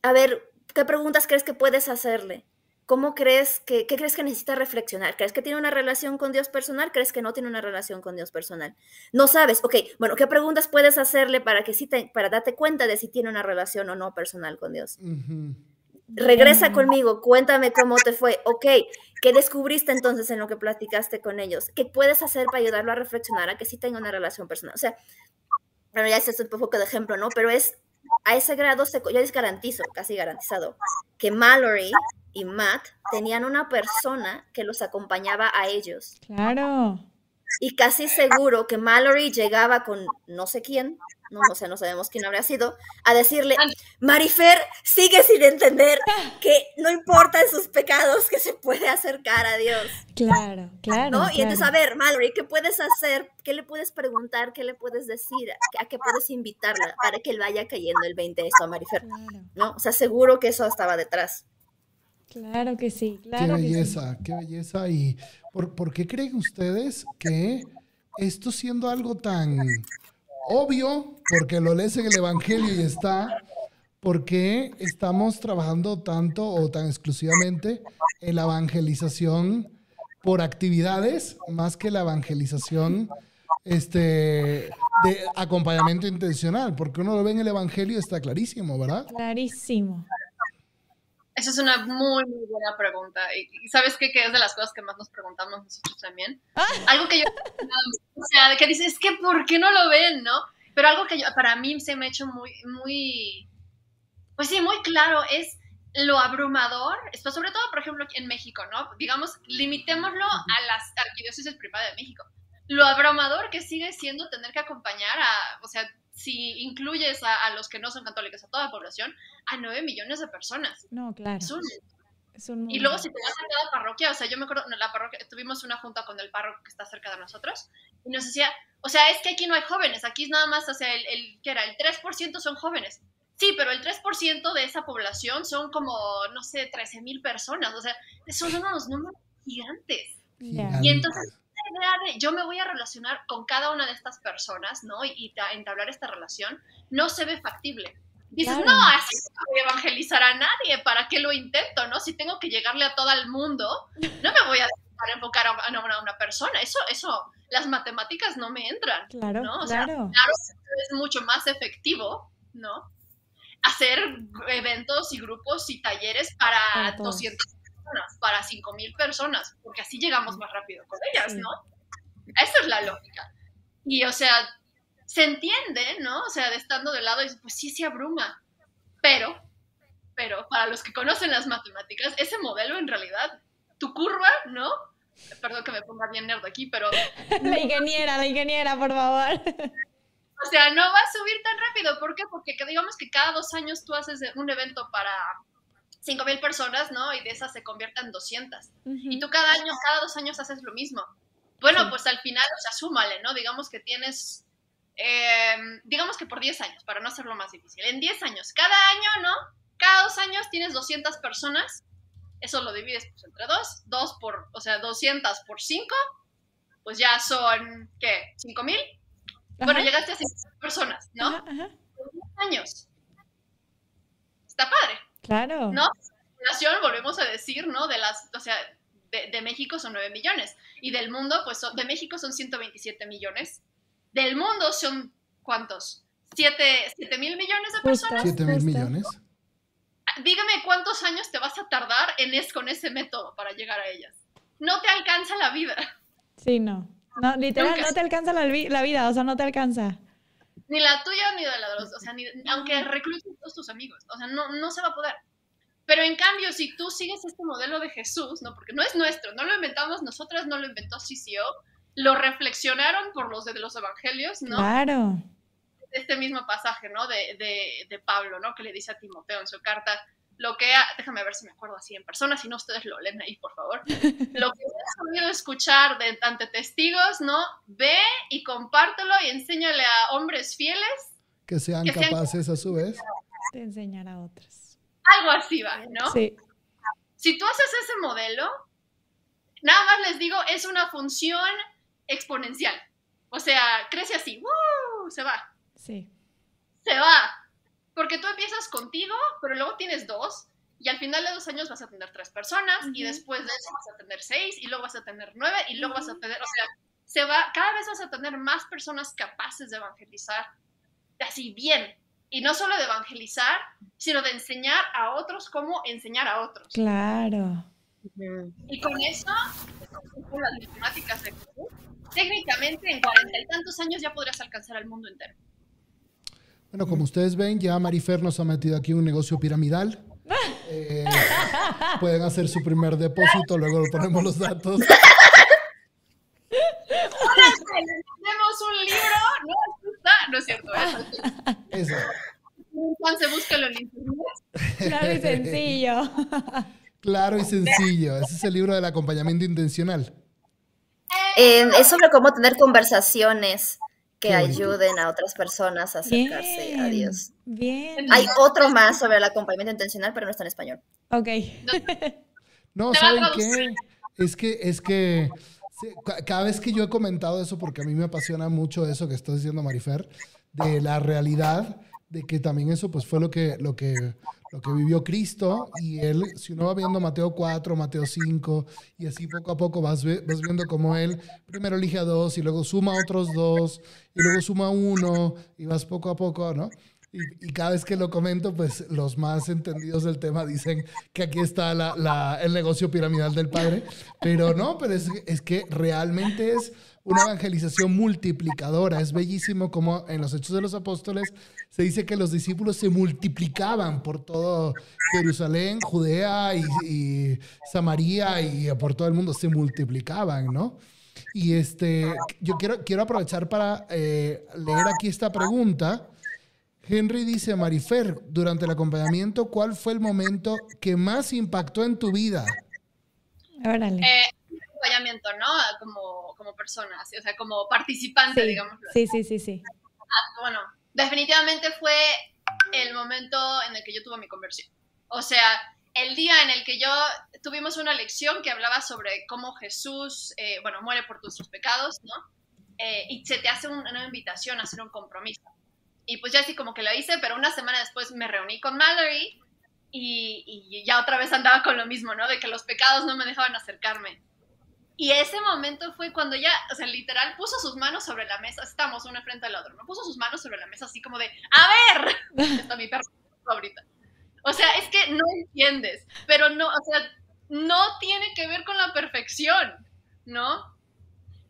A ver, ¿Qué preguntas crees que puedes hacerle? ¿Cómo crees que, qué crees que necesita reflexionar? ¿Crees que tiene una relación con Dios personal? ¿Crees que no tiene una relación con Dios personal? No sabes, ok, bueno, ¿qué preguntas puedes hacerle para que sí para darte cuenta de si tiene una relación o no personal con Dios? Regresa conmigo, cuéntame cómo te fue, ok, ¿qué descubriste entonces en lo que platicaste con ellos? ¿Qué puedes hacer para ayudarlo a reflexionar a que sí tenga una relación personal? O sea, bueno, ya es un poco de ejemplo, ¿no? Pero es a ese grado, se, yo les garantizo, casi garantizado, que Mallory y Matt tenían una persona que los acompañaba a ellos. Claro. Y casi seguro que Mallory llegaba con no sé quién, no, no sé, no sabemos quién habría sido, a decirle, Marifer sigue sin entender que no importa sus pecados, que se puede acercar a Dios. Claro, claro. ¿no? Y entonces, a ver, Mallory, ¿qué puedes hacer? ¿Qué le puedes preguntar? ¿Qué le puedes decir? ¿A qué puedes invitarla para que él vaya cayendo el 20 de esto a Marifer? ¿No? O sea, seguro que eso estaba detrás. Claro que sí, claro. Qué belleza, qué belleza. ¿Y por, por qué creen ustedes que esto siendo algo tan obvio, porque lo lees en el Evangelio y está, porque estamos trabajando tanto o tan exclusivamente en la evangelización por actividades más que la evangelización este, de acompañamiento intencional, porque uno lo ve en el Evangelio y está clarísimo, ¿verdad? Clarísimo. Esa es una muy, muy buena pregunta. ¿Y sabes qué, es de las cosas que más nos preguntamos nosotros también? Ah. Algo que yo, o sea, que dices, es que ¿por qué no lo ven, no? Pero algo que yo, para mí se me ha hecho muy, muy, pues sí, muy claro es lo abrumador, esto sobre todo, por ejemplo, en México, ¿no? Digamos, limitémoslo a las arquidiócesis privadas de México. Lo abrumador que sigue siendo tener que acompañar a, o sea, si incluyes a, los que no son católicos, a toda la población, a 9 millones de personas. No, claro. y luego si te vas a cada parroquia, o sea, yo me acuerdo, en la parroquia, tuvimos una junta con el párroco que está cerca de nosotros, y nos decía, o sea, es que aquí no hay jóvenes, aquí es nada más, o sea, el, el ¿qué era? El 3% son jóvenes. Sí, pero el 3% de esa población son como, no sé, 13 mil personas, o sea, son unos números gigantes. Y entonces yo me voy a relacionar con cada una de estas personas, ¿no? Y, entablar esta relación, no se ve factible. Dices, no, así no voy a evangelizar a nadie, ¿para qué lo intento, no? Si tengo que llegarle a todo el mundo, no me voy a enfocar a, a, una persona. Eso, eso, las matemáticas no me entran, claro, ¿no? O claro. Sea, claro es mucho más efectivo, ¿no? Hacer eventos y grupos y talleres para, para 200 para 5.000 personas, porque así llegamos más rápido con ellas, ¿no? Esa es la lógica. Y, o sea, se entiende, ¿no? O sea, de estando de lado, pues sí se abruma, pero, pero para los que conocen las matemáticas, ese modelo en realidad, tu curva, ¿no? Perdón que me ponga bien nerd aquí, pero... La ingeniera, la ingeniera, por favor. O sea, no va a subir tan rápido. ¿Por qué? Porque digamos que cada dos años tú haces un evento para 5 mil personas, ¿no? Y de esas se convierten en 200. Y tú cada año, cada dos años haces lo mismo. Bueno, pues al final, o sea, súmale, ¿no? Digamos que tienes, em, digamos que por 10 años, para no hacerlo más difícil. En 10 años, cada año, ¿no? Cada dos años tienes 200 personas. Eso lo divides pues, entre dos. Dos por, o sea, 200 por 5, pues ya son, ¿qué? ¿5 mil? Bueno, llegaste a 5 personas, ¿no? Ajá, 10 años. Está padre. Claro. ¿No? Nación, volvemos a decir, ¿no? De las, o sea, de, México son 9 millones. Y del mundo, pues de México son 127 millones. Del mundo son, ¿cuántos? 7, mil millones de personas. 7 mil millones. Ah, dígame cuántos años te vas a tardar en es, con ese método para llegar a ellas. No te alcanza la vida. Sí, no. No, literal, no te alcanza la, la, vida, o sea, no te alcanza. Ni la tuya ni de la de los, o sea, ni, aunque reclutes todos tus amigos, o sea, no, no se va a poder. Pero en cambio, si tú sigues este modelo de Jesús, ¿no? Porque no es nuestro, no lo inventamos nosotras, no lo inventó CCO, lo reflexionaron por los de los evangelios, ¿no? Claro. Este mismo pasaje, ¿no? De, de, de Pablo, ¿no? Que le dice a Timoteo en su carta, lo que, déjame ver si me acuerdo así en persona, si no ustedes lo leen ahí, por favor. Lo que has oído escuchar de, ante testigos, ¿no? Ve y compártelo y enséñale a hombres fieles. Que sean capaces a su vez. De enseñar a otros. Algo así va, ¿no? Sí. Si tú haces ese modelo, nada más les digo, es una función exponencial. O sea, crece así, ¡uh! se va. Sí. Se va porque tú empiezas contigo, pero luego tienes dos, y al final de dos años vas a tener tres personas, y después de eso vas a tener seis, y luego vas a tener nueve, y luego vas a tener, o sea, se va, cada vez vas a tener más personas capaces de evangelizar así bien. Y no solo de evangelizar, sino de enseñar a otros cómo enseñar a otros. Claro. Y con eso, con las matemáticas de técnicamente en cuarenta y tantos años ya podrías alcanzar al mundo entero. Bueno, como ustedes ven, ya Marifer nos ha metido aquí un negocio piramidal. Eh, pueden hacer su primer depósito, luego le ponemos los datos. Tenemos un libro, no, está, no es cierto. Eso. Entonces búscalo en internet. Claro y sencillo. Claro y sencillo. Ese es el libro del acompañamiento intencional. Eh, es sobre cómo tener conversaciones que ayuden a otras personas a acercarse a Dios. Bien. Hay otro más sobre el acompañamiento intencional, pero no está en español. Ok. no, ¿saben qué? Es que, es que cada vez que yo he comentado eso, porque a mí me apasiona mucho eso que está diciendo Marifer, de la realidad, de que también eso pues fue lo que, lo que lo que vivió Cristo y él, si uno va viendo Mateo 4, Mateo 5 y así poco a poco vas, vas viendo cómo él primero elige a dos y luego suma otros dos y luego suma uno y vas poco a poco, ¿no? Y, cada vez que lo comento, pues los más entendidos del tema dicen que aquí está la, el negocio piramidal del Padre, pero no, pero es, es que realmente es una evangelización multiplicadora. Es bellísimo como en los Hechos de los Apóstoles se dice que los discípulos se multiplicaban por todo Jerusalén, Judea y, Samaria y por todo el mundo, se multiplicaban, ¿no? Y este, yo quiero, quiero aprovechar para eh, leer aquí esta pregunta. Henry dice, Marifer, durante el acompañamiento, ¿cuál fue el momento que más impactó en tu vida? Órale. Eh, acompañamiento, ¿no? Como, como persona, o sea, como participante, digamos. Sí, sí, sí, sí. Ah, bueno, definitivamente fue el momento en el que yo tuve mi conversión. O sea, el día en el que yo tuvimos una lección que hablaba sobre cómo Jesús, eh, bueno, muere por nuestros pecados, ¿no? Eh, y se te hace una invitación a hacer un compromiso. Y pues ya así como que lo hice, pero una semana después me reuní con Mallory y, y, ya otra vez andaba con lo mismo, ¿no? De que los pecados no me dejaban acercarme. Y ese momento fue cuando ella, o sea, literal, puso sus manos sobre la mesa, estamos una frente al otro, ¿no? Puso sus manos sobre la mesa así como de, a ver, está mi perro ahorita. O sea, es que no entiendes, pero no, o sea, no tiene que ver con la perfección, ¿no?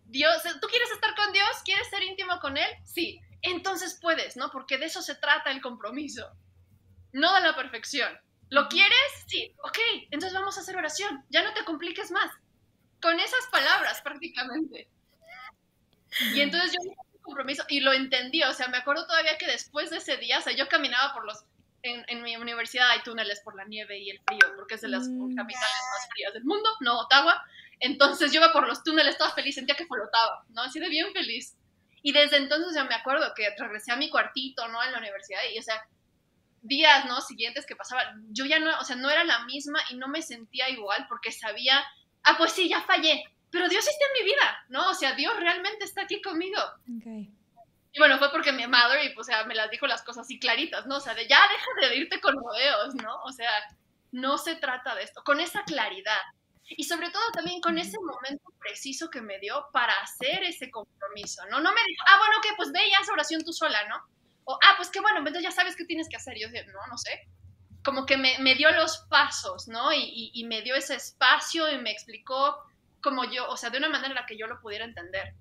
Dios, ¿tú quieres estar con Dios? ¿Quieres ser íntimo con Él? Sí, entonces puedes, ¿no? Porque de eso se trata el compromiso, no de la perfección. ¿Lo quieres? Sí, ok, entonces vamos a hacer oración, ya no te compliques más con esas palabras prácticamente. Y entonces yo compromiso y lo entendí, o sea, me acuerdo todavía que después de ese día, o sea, yo caminaba por los, en, en mi universidad hay túneles por la nieve y el frío, porque es de las mm. capitales más frías del mundo, no Ottawa, entonces yo iba por los túneles toda feliz, sentía que flotaba, ¿no? Así de bien feliz. Y desde entonces ya me acuerdo que regresé a mi cuartito, ¿no? En la universidad y, o sea, días, ¿no? Siguientes que pasaban, yo ya no, o sea, no era la misma y no me sentía igual porque sabía, ah, pues sí, ya fallé, pero Dios está en mi vida, ¿no? O sea, Dios realmente está aquí conmigo. Okay. Y bueno, fue porque mi madre, y, pues, o sea, me las dijo las cosas así claritas, ¿no? O sea, de ya deja de irte con rodeos, ¿no? O sea, no se trata de esto, con esa claridad. Y sobre todo también con ese momento preciso que me dio para hacer ese compromiso, ¿no? No me dijo, ah, bueno, que pues ve ya esa oración tú sola, ¿no? O, ah, pues qué bueno, entonces ya sabes qué tienes que hacer. Y yo no, no sé. Como que me, dio los pasos, ¿no? Y, y, me dio ese espacio y me explicó como yo, o sea, de una manera en la que yo lo pudiera entender.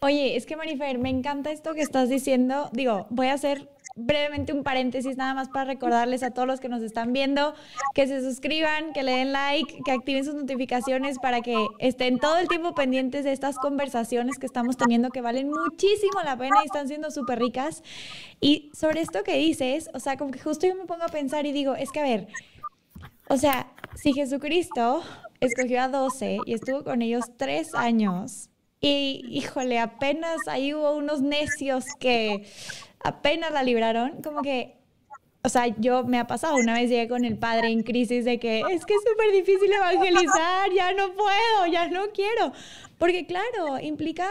Oye, es que Marifer, me encanta esto que estás diciendo. Digo, voy a hacer brevemente un paréntesis nada más para recordarles a todos los que nos están viendo que se suscriban, que le den like, que activen sus notificaciones para que estén todo el tiempo pendientes de estas conversaciones que estamos teniendo que valen muchísimo la pena y están siendo súper ricas. Y sobre esto que dices, o sea, como que justo yo me pongo a pensar y digo, es que a ver, o sea, si Jesucristo escogió a 12 y estuvo con ellos tres años, y híjole, apenas ahí hubo unos necios que apenas la libraron, como que, o sea, yo me ha pasado, una vez llegué con el padre en crisis de que es que es súper difícil evangelizar, ya no puedo, ya no quiero. Porque claro, implica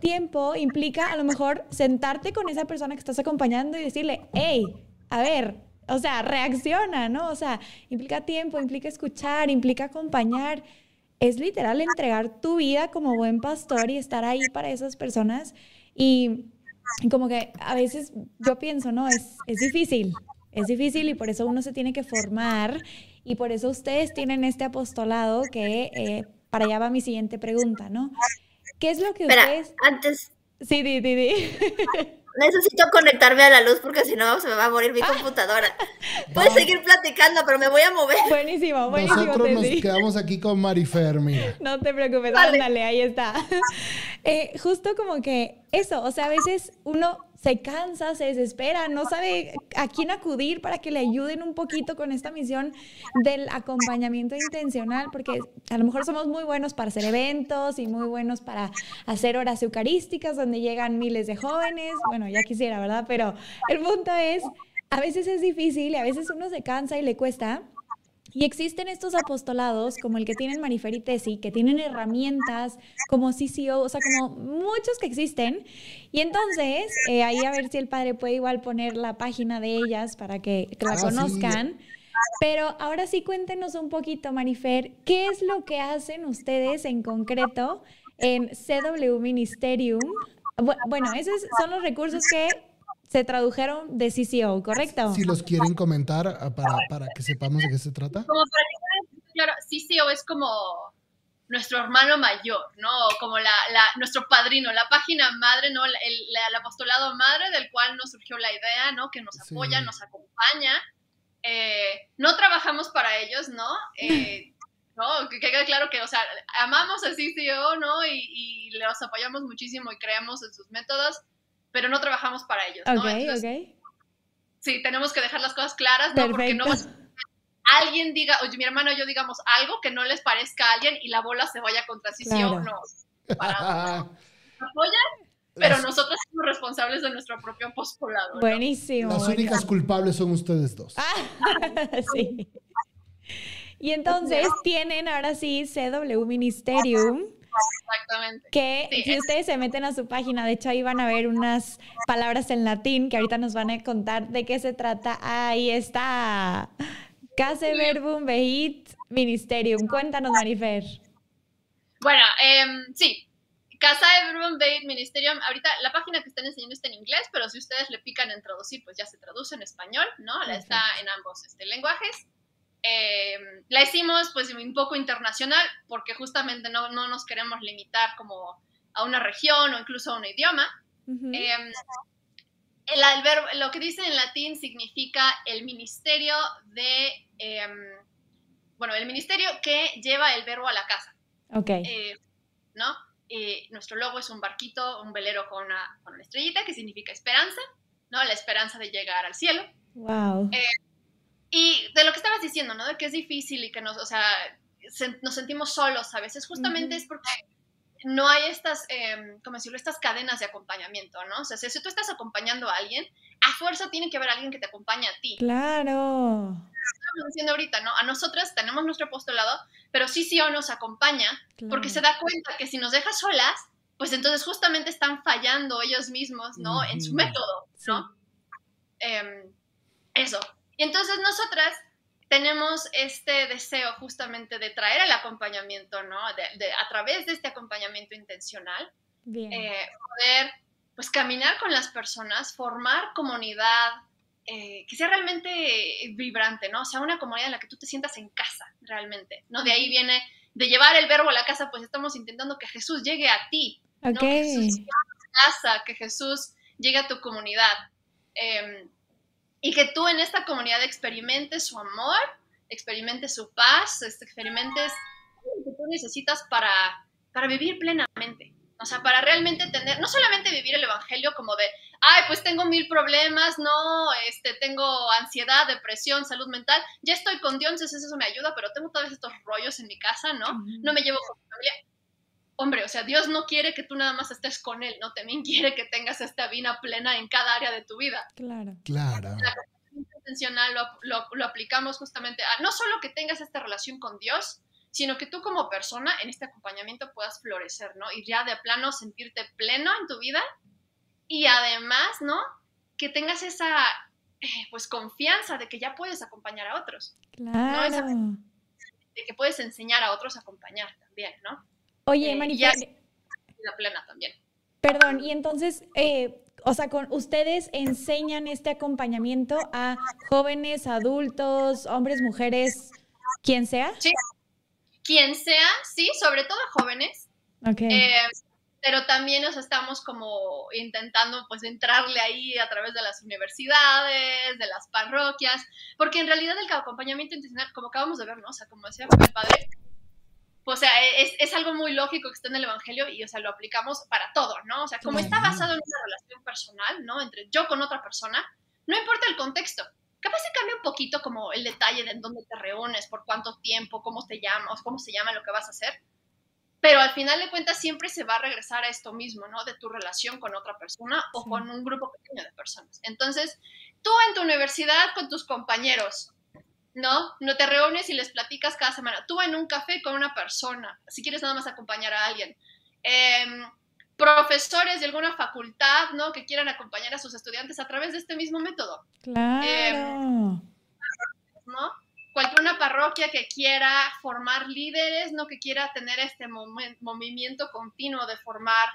tiempo, implica a lo mejor sentarte con esa persona que estás acompañando y decirle, hey, a ver, o sea, reacciona, ¿no? O sea, implica tiempo, implica escuchar, implica acompañar. Es literal entregar tu vida como buen pastor y estar ahí para esas personas. Y como que a veces yo pienso, ¿no? Es, es difícil, es difícil y por eso uno se tiene que formar y por eso ustedes tienen este apostolado que eh, para allá va mi siguiente pregunta, ¿no? ¿Qué es lo que ustedes... antes... Sí, di, di, di. Necesito conectarme a la luz porque si no se me va a morir mi computadora. Puedes seguir platicando, pero me voy a mover. Buenísimo, buenísimo. Nosotros nos quedamos aquí con Marifer, mira. No te preocupes, ándale, ahí está. Eh, justo como que eso, o sea, a veces uno se cansa, se desespera, no sabe a quién acudir para que le ayuden un poquito con esta misión del acompañamiento intencional, porque a lo mejor somos muy buenos para hacer eventos y muy buenos para hacer horas eucarísticas donde llegan miles de jóvenes, bueno, ya quisiera, ¿verdad? Pero el punto es, a veces es difícil y a veces uno se cansa y le cuesta. Y existen estos apostolados, como el que tienen Marifer y Tesi, que tienen herramientas como CCO, o sea, como muchos que existen. Y entonces, eh, ahí a ver si el padre puede igual poner la página de ellas para que, la ah, conozcan. Pero ahora sí cuéntenos un poquito, Marifer, ¿qué es lo que hacen ustedes en concreto en CW Ministerium? Bueno, esos son los recursos que se tradujeron de CCO, ¿correcto? Si los quieren comentar ah, para, para que sepamos de qué se trata. Como para claro, CCO es como nuestro hermano mayor, ¿no? Como la, la, nuestro padrino, la página madre, ¿no? El, el, apostolado madre del cual nos surgió la idea, ¿no? Que nos apoya, nos acompaña. Eh, no trabajamos para ellos, ¿no? Eh, ¿no? Que quede claro que, o sea, amamos a CCO, ¿no? Y, y los apoyamos muchísimo y creemos en sus métodos pero no trabajamos para ellos. ¿no? Ok, Sí, tenemos que dejar las cosas claras, ¿no? Porque no alguien diga, oye, mi hermano y yo digamos algo que no les parezca a alguien y la bola se vaya contra sí, sí o no. Para, apoyan, pero nosotros somos responsables de nuestro propio postulado. Buenísimo. Las únicas culpables son ustedes dos. Ah, sí. Y entonces tienen ahora sí CW Ministerium Exactamente. Que si ustedes se meten a su página, de hecho ahí van a ver unas palabras en latín que ahorita nos van a contar de qué se trata. Ahí está. Case verbum veit ministerium. Cuéntanos, Marifer. Bueno, em, sí. Casa verbum veit ministerium. Ahorita la página que están enseñando está en inglés, pero si ustedes le pican en traducir, pues ya se traduce en español, ¿no? Está en ambos este, lenguajes. Eh, la hicimos pues un poco internacional porque justamente no, no, nos queremos limitar como a una región o incluso a un idioma. Eh, el, lo que dice en latín significa el ministerio de, em, bueno, el ministerio que lleva el verbo a la casa. Ok. Eh, ¿No? nuestro logo es un barquito, un velero con una, con una, estrellita que significa esperanza, ¿no? La esperanza de llegar al cielo. Wow. Eh, y de lo que estabas diciendo, ¿no? De que es difícil y que nos, o sea, nos sentimos solos a veces, justamente es porque no hay estas, eh, ¿cómo decirlo? Estas cadenas de acompañamiento, ¿no? O sea, si tú estás acompañando a alguien, a fuerza tiene que haber alguien que te acompañe a ti. Claro. Estamos diciendo ahorita, ¿no? A nosotras tenemos nuestro apostolado, pero sí, sí o nos acompaña, porque se da cuenta que si nos deja solas, pues entonces justamente están fallando ellos mismos, ¿no? En su método, ¿no? Em, eso. Y entonces nosotras tenemos este deseo justamente de traer el acompañamiento, ¿no? De, a través de este acompañamiento intencional, eh, poder pues caminar con las personas, formar comunidad eh, que sea realmente vibrante, ¿no? O sea, una comunidad en la que tú te sientas en casa, realmente, ¿no? De ahí viene, de llevar el verbo a la casa, pues estamos intentando que Jesús llegue a ti, ¿no? Que Jesús llegue a tu casa, que Jesús llegue a tu comunidad. Em, y que tú en esta comunidad experimentes su amor, experimentes su paz, este, experimentes lo que tú necesitas para, para vivir plenamente. O sea, para realmente tener, no solamente vivir el Evangelio como de, ay, pues tengo mil problemas, no, este, tengo ansiedad, depresión, salud mental, ya estoy con Dios, entonces eso me ayuda, pero tengo todos estos rollos en mi casa, ¿no? No me llevo con mi familia. Hombre, o sea, Dios no quiere que tú nada más estés con Él, ¿no? También quiere que tengas esta vida plena en cada área de tu vida. Claro. Claro. La intencional lo, lo, lo aplicamos justamente a no solo que tengas esta relación con Dios, sino que tú como persona en este acompañamiento puedas florecer, ¿no? Y ya de plano sentirte pleno en tu vida y además, ¿no? Que tengas esa, eh, pues, confianza de que ya puedes acompañar a otros. Claro. de que puedes enseñar a otros a acompañar también, ¿no? Oye, eh, Ya la plena también. Perdón, y entonces, eh, o sea, con ustedes enseñan este acompañamiento a jóvenes, adultos, hombres, mujeres, quien sea. Sí, quien sea, sí, sobre todo jóvenes. Eh, pero también nos estamos como intentando pues entrarle ahí a través de las universidades, de las parroquias, porque en realidad el acompañamiento intencional, como acabamos de ver, ¿no? O sea, como decía el padre, o sea, es, es, algo muy lógico que está en el Evangelio y, o sea, lo aplicamos para todo, ¿no? O sea, como está basado en una relación personal, ¿no? Entre yo con otra persona, no importa el contexto, Capaz se cambia un poquito como el detalle de en dónde te reúnes, por cuánto tiempo, cómo te llamas, cómo se llama lo que vas a hacer. Pero al final de cuentas siempre se va a regresar a esto mismo, ¿no? De tu relación con otra persona o con un grupo pequeño de personas. Entonces, tú en tu universidad con tus compañeros, ¿no? No te reúnes y les platicas cada semana. Tú en un café con una persona, si quieres nada más acompañar a alguien. Eh, profesores de alguna facultad, ¿no? Que quieran acompañar a sus estudiantes a través de este mismo método. Claro. Em, ¿No? Cualquier una parroquia que quiera formar líderes, ¿no? Que quiera tener este movimiento continuo de formar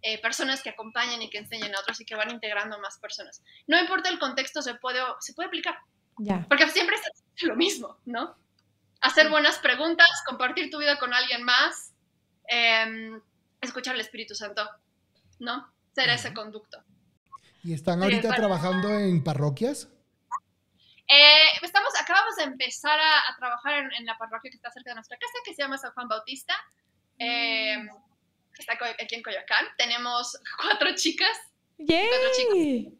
eh, personas que acompañen y que enseñen a otros y que van integrando más personas. No importa el contexto, se puede, se puede aplicar. Ya. Porque siempre es lo mismo, ¿no? Hacer buenas preguntas, compartir tu vida con alguien más. Eh, escuchar al Espíritu Santo, ¿no? Ser ese conducto. ¿Y están ahorita trabajando en parroquias? Eh, estamos, acabamos de empezar a, trabajar en, la parroquia que está cerca de nuestra casa, que se llama San Juan Bautista, eh, que está aquí en Coyoacán. Tenemos cuatro chicas. Cuatro chicos.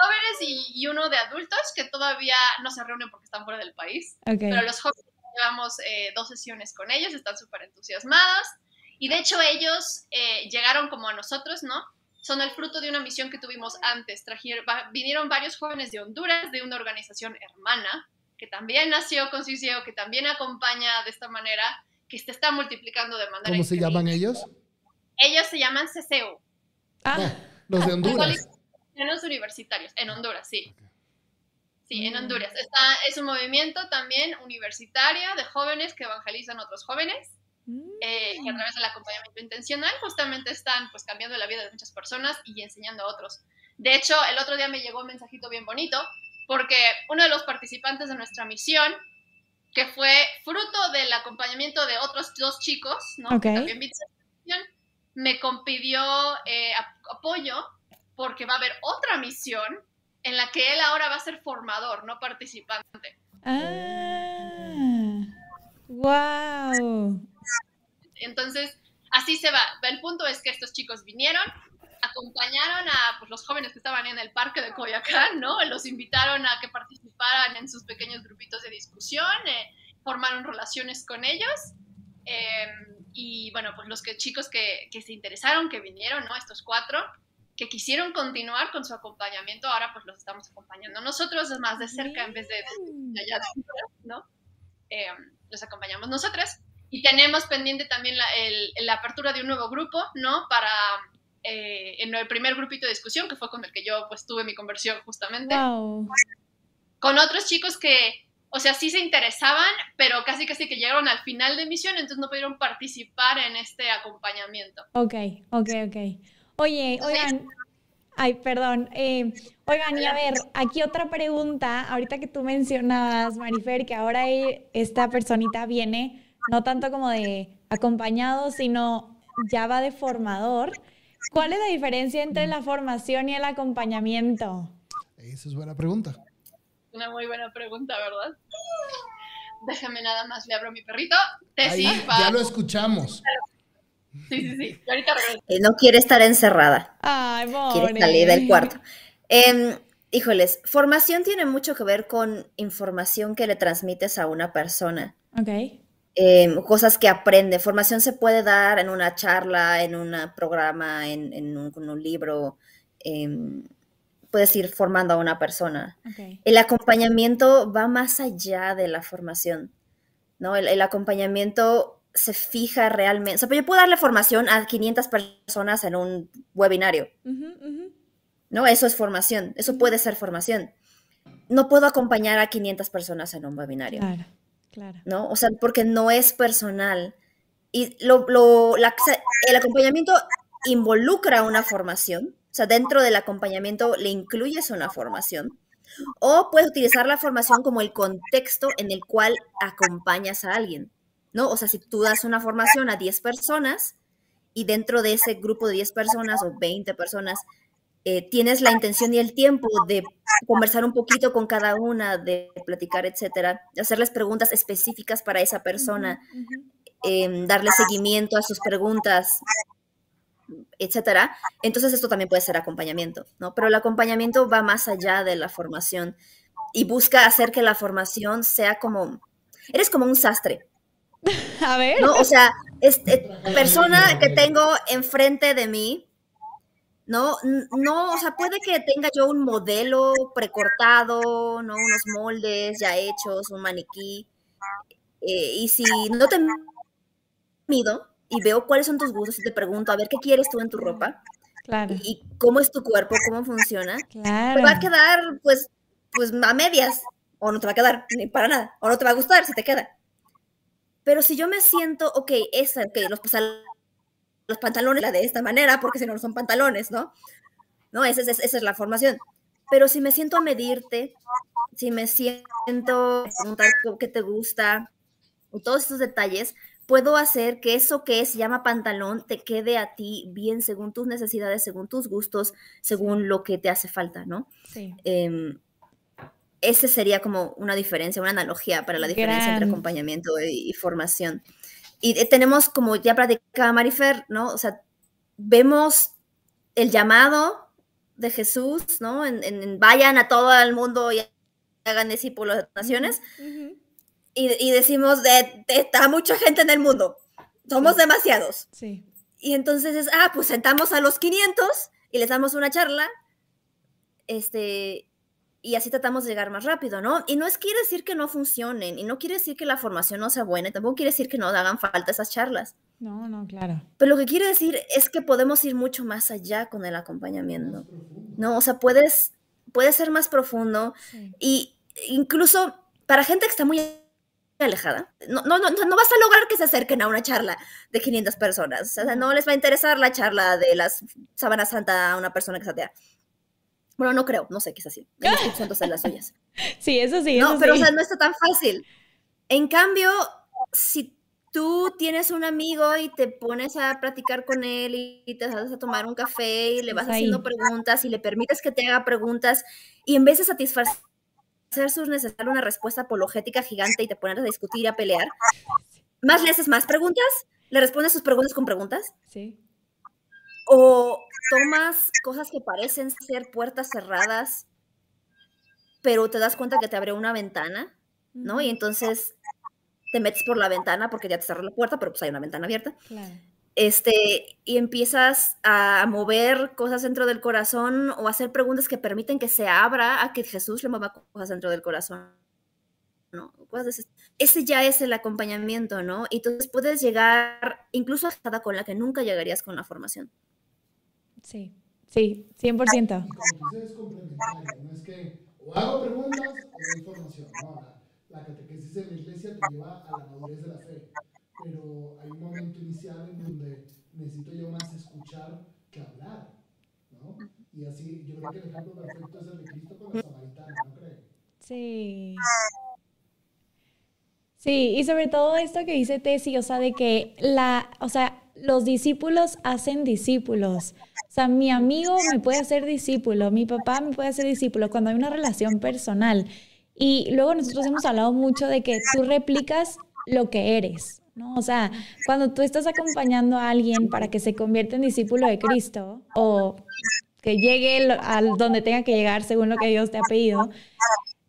jóvenes y, uno de adultos que todavía no se reúnen porque están fuera del país. Pero los jóvenes llevamos eh, dos sesiones con ellos, están súper entusiasmados. Y de hecho ellos eh, llegaron como a nosotros, ¿no? Son el fruto de una misión que tuvimos antes. Trajeron, vinieron varios jóvenes de Honduras, de una organización hermana, que también nació con CICIO, que también acompaña de esta manera, que se está multiplicando de manera ¿Cómo se llaman ellos? Ellos se llaman CCU. Ah, los de Honduras. Los universitarios, en Honduras, sí. Sí, en mm. Honduras. Está, es un movimiento también universitario de jóvenes que evangelizan a otros jóvenes eh, y a mm. través del acompañamiento intencional justamente están pues cambiando la vida de muchas personas y enseñando a otros. De hecho, el otro día me llegó un mensajito bien bonito porque uno de los participantes de nuestra misión, que fue fruto del acompañamiento de otros dos chicos, ¿no? Que también me compidió eh, apoyo porque va a haber otra misión en la que él ahora va a ser formador, no participante. Ah, wow. Entonces, así se va. El punto es que estos chicos vinieron, acompañaron a pues, los jóvenes que estaban en el parque de Coyacán, ¿no? Los invitaron a que participaran en sus pequeños grupitos de discusión, eh, formaron relaciones con ellos. Em, y bueno, pues los que, chicos que, que, se interesaron, que vinieron, ¿no? Estos cuatro, que quisieron continuar con su acompañamiento, ahora pues los estamos acompañando nosotros es más de cerca en vez de, allá ¿no? Em, los acompañamos nosotras. Y tenemos pendiente también la, la apertura de un nuevo grupo, ¿no? Para eh, en el primer grupito de discusión, que fue con el que yo pues tuve mi conversión justamente. Con otros chicos que, o sea, sí se interesaban, pero casi casi que llegaron al final de misión, entonces no pudieron participar en este acompañamiento. Ok, ok, ok. Oye, oigan, ay, perdón. Eh, oigan, y a ver, aquí otra pregunta, ahorita que tú mencionabas, Marifer, que ahora esta personita viene, no tanto como de acompañado, sino ya va de formador. ¿Cuál es la diferencia entre la formación y el acompañamiento? Esa es buena pregunta. Una muy buena pregunta, ¿verdad? Déjame nada más, le abro a mi perrito. Tessy, ya lo escuchamos. Sí, sí, sí. ahorita eh, no quiere estar encerrada. Ay, Quiere salir del cuarto. Em, híjoles, formación tiene mucho que ver con información que le transmites a una persona. Ok. Em, cosas que aprende. Formación se puede dar en una charla, en un programa, en, un, libro. Em, puedes ir formando a una persona. El acompañamiento va más allá de la formación. ¿no? El, acompañamiento se fija realmente. O sea, yo puedo darle formación a 500 personas en un webinario. ¿No? Eso es formación. Eso puede ser formación. No puedo acompañar a 500 personas en un webinario. Claro. Claro. ¿No? O sea, porque no es personal. Y lo, lo, el acompañamiento involucra una formación, o sea, dentro del acompañamiento le incluyes una formación, o puedes utilizar la formación como el contexto en el cual acompañas a alguien, ¿no? O sea, si tú das una formación a 10 personas y dentro de ese grupo de 10 personas o 20 personas eh, tienes la intención y el tiempo de conversar un poquito con cada una, de platicar, etcétera, hacerles preguntas específicas para esa persona, em, darle seguimiento a sus preguntas, etcétera. Entonces esto también puede ser acompañamiento, ¿no? Pero el acompañamiento va más allá de la formación y busca hacer que la formación sea como, eres como un sastre. A ver. ¿no? O sea, este, persona que tengo enfrente de mí, ¿no? No, o sea, puede que tenga yo un modelo precortado, ¿no? Unos moldes ya hechos, un maniquí. Eh, y si no te mido y veo cuáles son tus gustos y te pregunto, a ver, ¿qué quieres tú en tu ropa? Claro. Y, cómo es tu cuerpo, cómo funciona. Claro. Te va a quedar, pues, pues, a medias. O no te va a quedar ni para nada. O no te va a gustar si te queda. Pero si yo me siento, ok, esa, ok, los, los pantalones de esta manera, porque si no, no son pantalones, ¿no? No, esa, es la formación. Pero si me siento a medirte, si me siento a preguntar qué te gusta, todos esos detalles, puedo hacer que eso que se llama pantalón te quede a ti bien según tus necesidades, según tus gustos, según lo que te hace falta, ¿no? Sí. Eh, ese sería como una diferencia, una analogía para la diferencia entre acompañamiento y formación. Y eh, tenemos, como ya platicaba Marifer, ¿no? O sea, vemos el llamado de Jesús, ¿no? En, vayan a todo el mundo y hagan discípulos de naciones. Y, decimos, de, está mucha gente en el mundo. Somos demasiados. Sí. Y entonces es, ah, pues sentamos a los 500 y les damos una charla. Este, y así tratamos de llegar más rápido, ¿no? Y no es quiere decir que no funcionen, y no quiere decir que la formación no sea buena, y tampoco quiere decir que no hagan falta esas charlas. No, no, claro. Pero lo que quiere decir es que podemos ir mucho más allá con el acompañamiento, ¿no? O sea, puedes, puede ser más profundo y incluso para gente que está muy alejada, no, no, no, no vas a lograr que se acerquen a una charla de 500 personas, o sea, no les va a interesar la charla de las sábanas santa a una persona que satea. Bueno, no creo, no sé qué es así. Entonces las suyas. Sí, eso sí. No, pero o sea, no está tan fácil. En cambio, si tú tienes un amigo y te pones a platicar con él y te vas a tomar un café y le vas haciendo preguntas y le permites que te haga preguntas y en vez de satisfacer sus necesidades, una respuesta apologética gigante y te pones a discutir, a pelear, más le haces más preguntas le respondes sus preguntas con preguntas. Sí. O tomas cosas que parecen ser puertas cerradas, pero te das cuenta que te abre una ventana, ¿no? Y entonces te metes por la ventana porque ya te cerró la puerta, pero pues hay una ventana abierta. Claro. Este, y empiezas a mover cosas dentro del corazón o hacer preguntas que permiten que se abra a que Jesús le mueva cosas dentro del corazón. ¿no? Ese ya es el acompañamiento, ¿no? Y entonces puedes llegar incluso a con la que nunca llegarías con la formación. Sí, sí, 100%. es complementario, no es que o hago preguntas o doy formación, no, la, la catequesis en la iglesia te lleva a la madurez de la fe pero hay un momento inicial en donde necesito yo más escuchar que hablar, ¿no? Y así, yo creo que el ejemplo perfecto es el de Cristo con la samaritana, ¿no crees? Sí. Sí, y sobre todo esto que dice Tessy, o sea, de que la, o sea, los discípulos hacen discípulos. O sea, mi amigo me puede hacer discípulo, mi papá me puede hacer discípulo cuando hay una relación personal. Y luego nosotros hemos hablado mucho de que tú replicas lo que eres. ¿No? O sea, cuando tú estás acompañando a alguien para que se convierta en discípulo de Cristo o que llegue al donde tenga que llegar según lo que Dios te ha pedido,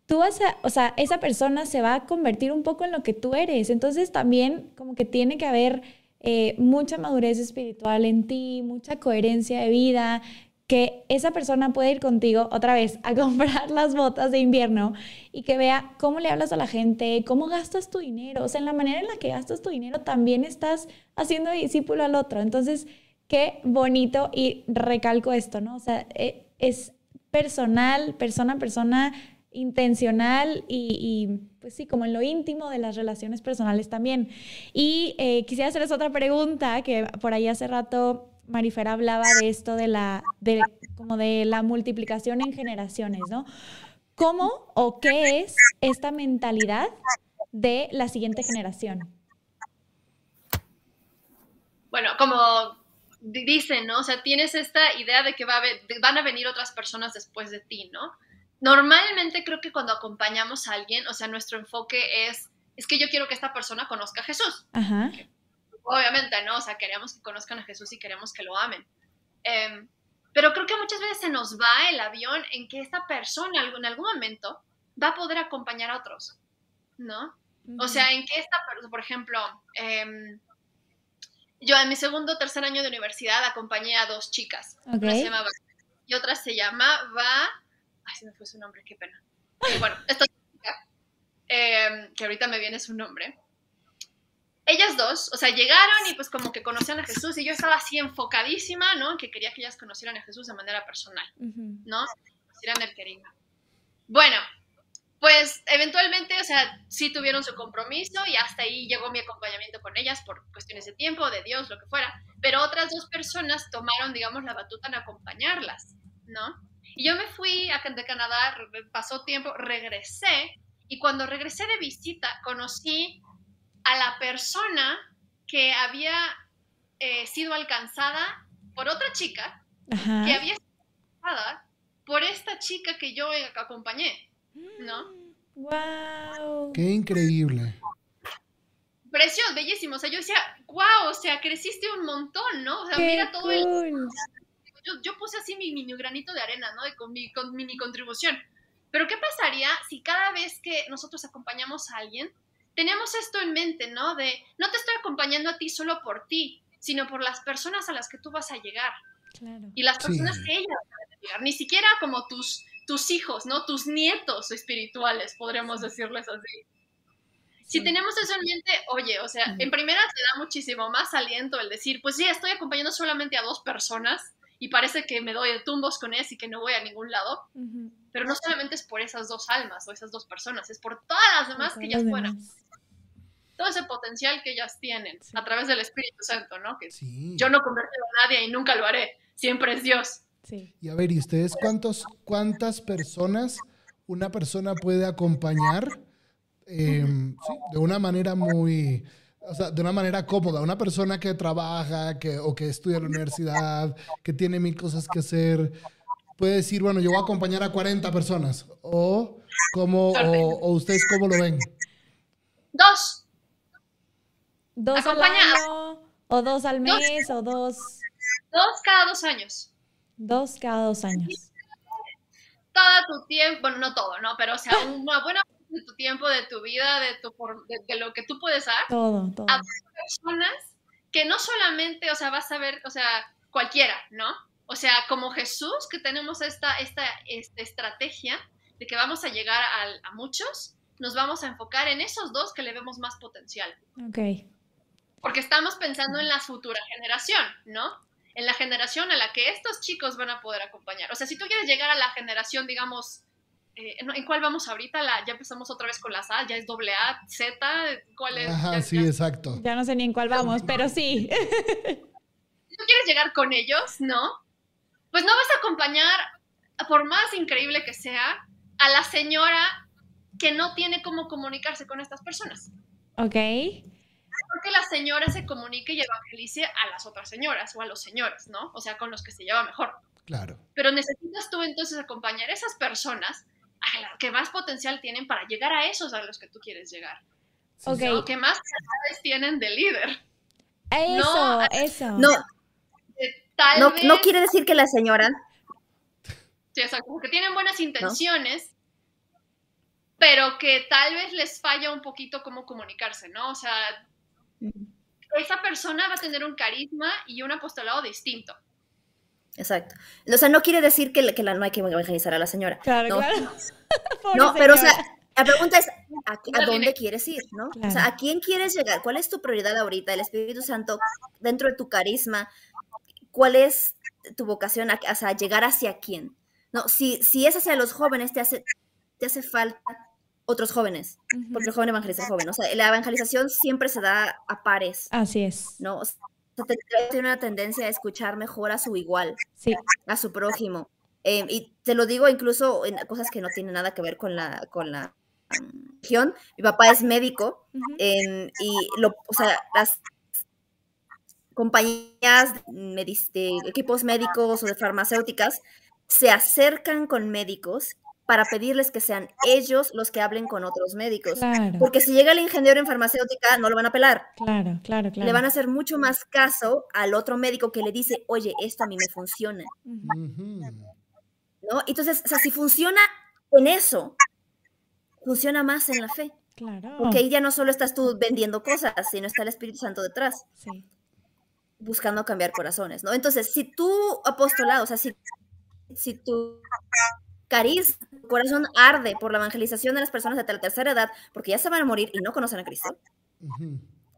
tú vas o sea, esa persona se va a convertir un poco en lo que tú eres. Entonces también como que tiene que haber eh, mucha madurez espiritual en ti, mucha coherencia de vida, que esa persona puede ir contigo otra vez a comprar las botas de invierno y que vea cómo le hablas a la gente, cómo gastas tu dinero. O sea, en la manera en la que gastas tu dinero también estás haciendo discípulo al otro. Entonces, qué bonito y recalco esto, ¿no? O sea, e, es personal, persona a persona, intencional y, pues sí, como en lo íntimo de las relaciones personales también. Y eh, quisiera hacerles otra pregunta que por ahí hace rato Marifer hablaba de esto de la, de, como de la multiplicación en generaciones, ¿no? ¿Cómo o qué es esta mentalidad de la siguiente generación? Bueno, como dicen, ¿no? O sea, tienes esta idea de que va a van a venir otras personas después de ti, ¿no? Normalmente creo que cuando acompañamos a alguien, o sea, nuestro enfoque es, es que yo quiero que esta persona conozca a Jesús. Ajá obviamente, ¿no? O sea, queremos que conozcan a Jesús y queremos que lo amen. Em, pero creo que muchas veces se nos va el avión en que esta persona en algún momento va a poder acompañar a otros, ¿no? O sea, en que esta persona, por ejemplo, em, yo en mi segundo o tercer año de universidad acompañé a dos chicas. Una se llamaba y otra se llamaba. Ay, se me fue su nombre, qué pena. bueno, esta chica, em, que ahorita me viene su nombre, ellas dos, o sea, llegaron y pues como que conocían a Jesús y yo estaba así enfocadísima, ¿no? Que quería que ellas conocieran a Jesús de manera personal, ¿no? Conocieran el querigma. Bueno, pues eventualmente, o sea, sí tuvieron su compromiso y hasta ahí llegó mi acompañamiento con ellas por cuestiones de tiempo, de Dios, lo que fuera. Pero otras dos personas tomaron, digamos, la batuta en acompañarlas, ¿no? Y yo me fui a de Canadá, pasó tiempo, regresé y cuando regresé de visita conocí a la persona que había eh, sido alcanzada por otra chica, que había sido alcanzada por esta chica que yo acompañé, ¿no? ¡Wow! ¡Qué increíble! Precioso, bellísimo. O sea, yo decía, wow, o sea, creciste un montón, ¿no? O sea, mira todo el... Yo, puse así mi mini granito de arena, ¿no? De, con mi con mini contribución. Pero ¿qué pasaría si cada vez que nosotros acompañamos a alguien, tenemos esto en mente, ¿no? De no te estoy acompañando a ti solo por ti, sino por las personas a las que tú vas a llegar. Claro. Y las personas que ellas van a llegar, ni siquiera como tus, tus hijos, ¿no? Tus nietos espirituales, podríamos decirles así. Si tenemos eso en mente, oye, o sea, en primera te da muchísimo más aliento el decir, pues sí, estoy acompañando solamente a dos personas y parece que me doy de tumbos con ellas y que no voy a ningún lado. Pero no solamente es por esas dos almas o esas dos personas, es por todas las demás que ellas fueran todo ese potencial que ellas tienen a través del Espíritu Santo, ¿no? Que yo no convertido a nadie y nunca lo haré, siempre es Dios. Y a ver, ¿y ustedes cuántos, cuántas personas una persona puede acompañar em, de una manera muy, o sea, de una manera cómoda? Una persona que trabaja que, o que estudia en la universidad, que tiene mil cosas que hacer, puede decir, bueno, yo voy a acompañar a 40 personas. O, ¿cómo, o, o ustedes cómo lo ven? Dos. ¿Dos al año ¿O dos al mes o dos? Dos cada dos años. Dos cada dos años. Todo tu tiempo, bueno, no todo, ¿no? Pero o sea, una buena de tu tiempo, de tu vida, de, tu, de, lo que tú puedes dar. Todo, todo. A personas que no solamente, o sea, vas a ver, o sea, cualquiera, ¿no? O sea, como Jesús, que tenemos esta, esta, esta estrategia de que vamos a llegar a, a, muchos, nos vamos a enfocar en esos dos que le vemos más potencial. Ok. Porque estamos pensando en la futura generación, ¿no? En la generación a la que estos chicos van a poder acompañar. O sea, si tú quieres llegar a la generación, digamos, eh, ¿en cuál vamos ahorita? La, ya empezamos otra vez con las A, ya es doble A, Z, ¿cuál es? Ajá, sí, exacto. Ya no sé ni en cuál vamos, pero sí. Si tú quieres llegar con ellos, ¿no? Pues no vas a acompañar, por más increíble que sea, a la señora que no tiene cómo comunicarse con estas personas. Ok. Porque la señora se comunique y evangelice a las otras señoras o a los señores, ¿no? O sea, con los que se lleva mejor. Claro. Pero necesitas tú entonces acompañar a esas personas que más potencial tienen para llegar a esos a los que tú quieres llegar. ok. que más capacidades tienen de líder. Eso, no, eso. No, no, no, quiere decir que la señora. Sí, o sea, como que tienen buenas intenciones, pero que tal vez les falla un poquito cómo comunicarse, ¿no? O sea, esa persona va a tener un carisma y un apostolado distinto. Exacto. O sea, no quiere decir que, que la, no hay que evangelizar a la señora. Claro, no, claro. no pero o sea, la pregunta es, ¿a, dónde quieres ir? ¿no? O sea, ¿a quién quieres llegar? ¿Cuál es tu prioridad ahorita? El Espíritu Santo, dentro de tu carisma, ¿cuál es tu vocación? O sea, ¿llegar hacia quién? No, si, si es hacia los jóvenes, te hace, te hace falta otros jóvenes, porque el joven evangeliza al joven. O sea, la evangelización siempre se da a pares. Así es. ¿no? O sea, tiene una tendencia a escuchar mejor a su igual, a su prójimo. Eh, y te lo digo incluso en cosas que no tienen nada que ver con la, con la religión. Mi papá es médico em, y lo, o sea, las compañías de equipos médicos o de farmacéuticas se acercan con médicos para pedirles que sean ellos los que hablen con otros médicos. Porque si llega el ingeniero en farmacéutica, no lo van a pelar. Claro, claro, claro. Le van a hacer mucho más caso al otro médico que le dice, oye, esto a mí me funciona. ¿No? Entonces, o sea, si funciona en eso, funciona más en la fe. Claro. Porque ahí ya no solo estás tú vendiendo cosas, sino está el Espíritu Santo detrás. Sí. Buscando cambiar corazones, ¿no? Entonces, si tú, apostolado, o sea, si, si tú cariz, corazón arde por la evangelización de las personas de la tercera edad, porque ya se van a morir y no conocen a Cristo.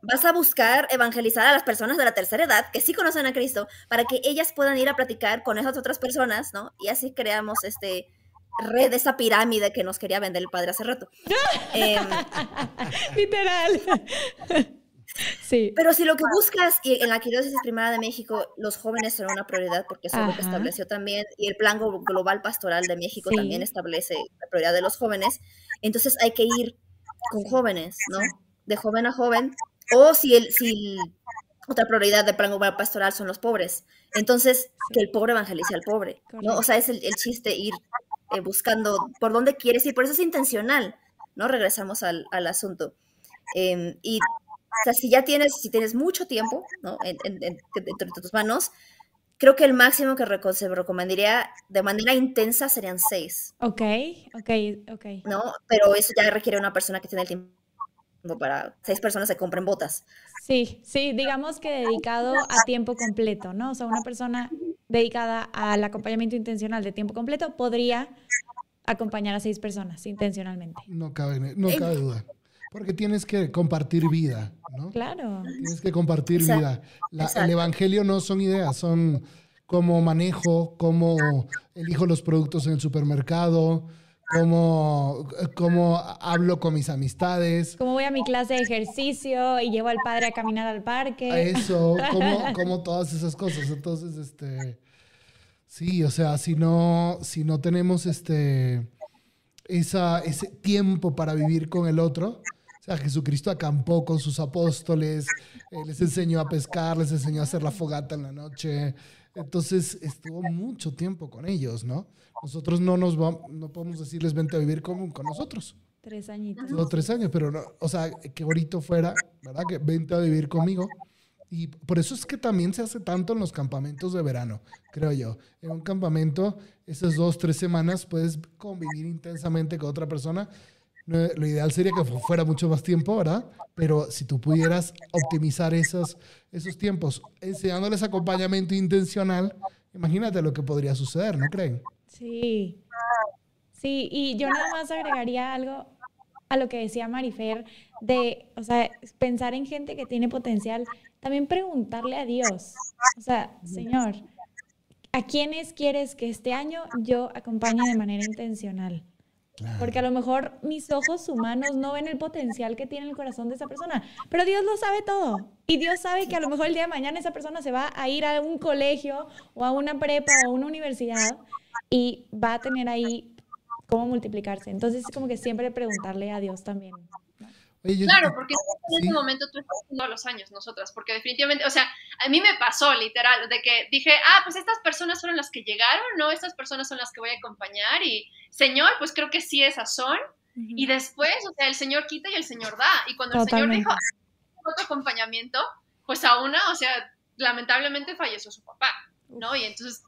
Vas a buscar evangelizar a las personas de la tercera edad que sí conocen a Cristo para que ellas puedan ir a platicar con esas otras personas, ¿no? Y así creamos este red, esa pirámide que nos quería vender el padre hace rato. Em, Literal. Sí. Pero si lo que buscas, y en la Quirosis Primera de México, los jóvenes son una prioridad porque eso es lo que estableció también, y el Plan Global Pastoral de México también establece la prioridad de los jóvenes, entonces hay que ir con jóvenes, ¿no? De joven a joven, o si, el, si otra prioridad del Plan Global Pastoral son los pobres, entonces que el pobre evangelice al pobre, ¿no? O sea, es el, chiste ir eh, buscando por dónde quieres ir, por eso es intencional, ¿no? Regresamos al, al asunto. Em, y o sea, si ya tienes, si tienes mucho tiempo, ¿no? En, tus manos, creo que el máximo que se recomendaría de manera intensa serían seis. Ok, ok, ok. ¿No? Pero eso ya requiere una persona que tiene el tiempo para seis personas se compren botas. Sí, sí, digamos que dedicado a tiempo completo, ¿no? O sea, una persona dedicada al acompañamiento intencional de tiempo completo podría acompañar a seis personas intencionalmente. No cabe, no cabe duda. Porque tienes que compartir vida, ¿no? Claro. Tienes que compartir vida. el Evangelio no son ideas, son cómo manejo, cómo elijo los productos en el supermercado, cómo, cómo hablo con mis amistades. Cómo voy a mi clase de ejercicio y llevo al padre a caminar al parque. Eso, cómo, todas esas cosas. Entonces, este, sí, o sea, si no, si no tenemos este, esa, ese tiempo para vivir con el otro, sea, Jesucristo acampó con sus apóstoles, eh, les enseñó a pescar, les enseñó a hacer la fogata en la noche. Entonces estuvo mucho tiempo con ellos, ¿no? Nosotros no nos vamos, no podemos decirles vente a vivir con, con nosotros. Tres añitos. No, tres años, pero no, o sea, que ahorita fuera, ¿verdad? Que vente a vivir conmigo. Y por eso es que también se hace tanto en los campamentos de verano, creo yo. En un campamento, esas dos, tres semanas puedes convivir intensamente con otra persona. Lo ideal sería que fuera mucho más tiempo, ¿verdad? Pero si tú pudieras optimizar esos, esos tiempos enseñándoles acompañamiento intencional, imagínate lo que podría suceder, ¿no creen? Sí. Sí, y yo nada más agregaría algo a lo que decía Marifer, de, o sea, pensar en gente que tiene potencial, también preguntarle a Dios, o sea, Señor, ¿a quiénes quieres que este año yo acompañe de manera intencional? Porque a lo mejor mis ojos humanos no ven el potencial que tiene el corazón de esa persona, pero Dios lo sabe todo. Y Dios sabe que a lo mejor el día de mañana esa persona se va a ir a un colegio o a una prepa o a una universidad y va a tener ahí cómo multiplicarse. Entonces, es como que siempre preguntarle a Dios también. Claro, porque en ese momento tú estás haciendo los años, nosotras, porque definitivamente, o sea, a mí me pasó literal, de que dije, ah, pues estas personas fueron las que llegaron, ¿no? Estas personas son las que voy a acompañar y, Señor, pues creo que sí esas son. Y después, o sea, el Señor quita y el Señor da. Y cuando el Señor dijo, otro acompañamiento, pues a una, o sea, lamentablemente falleció su papá, ¿no? Y entonces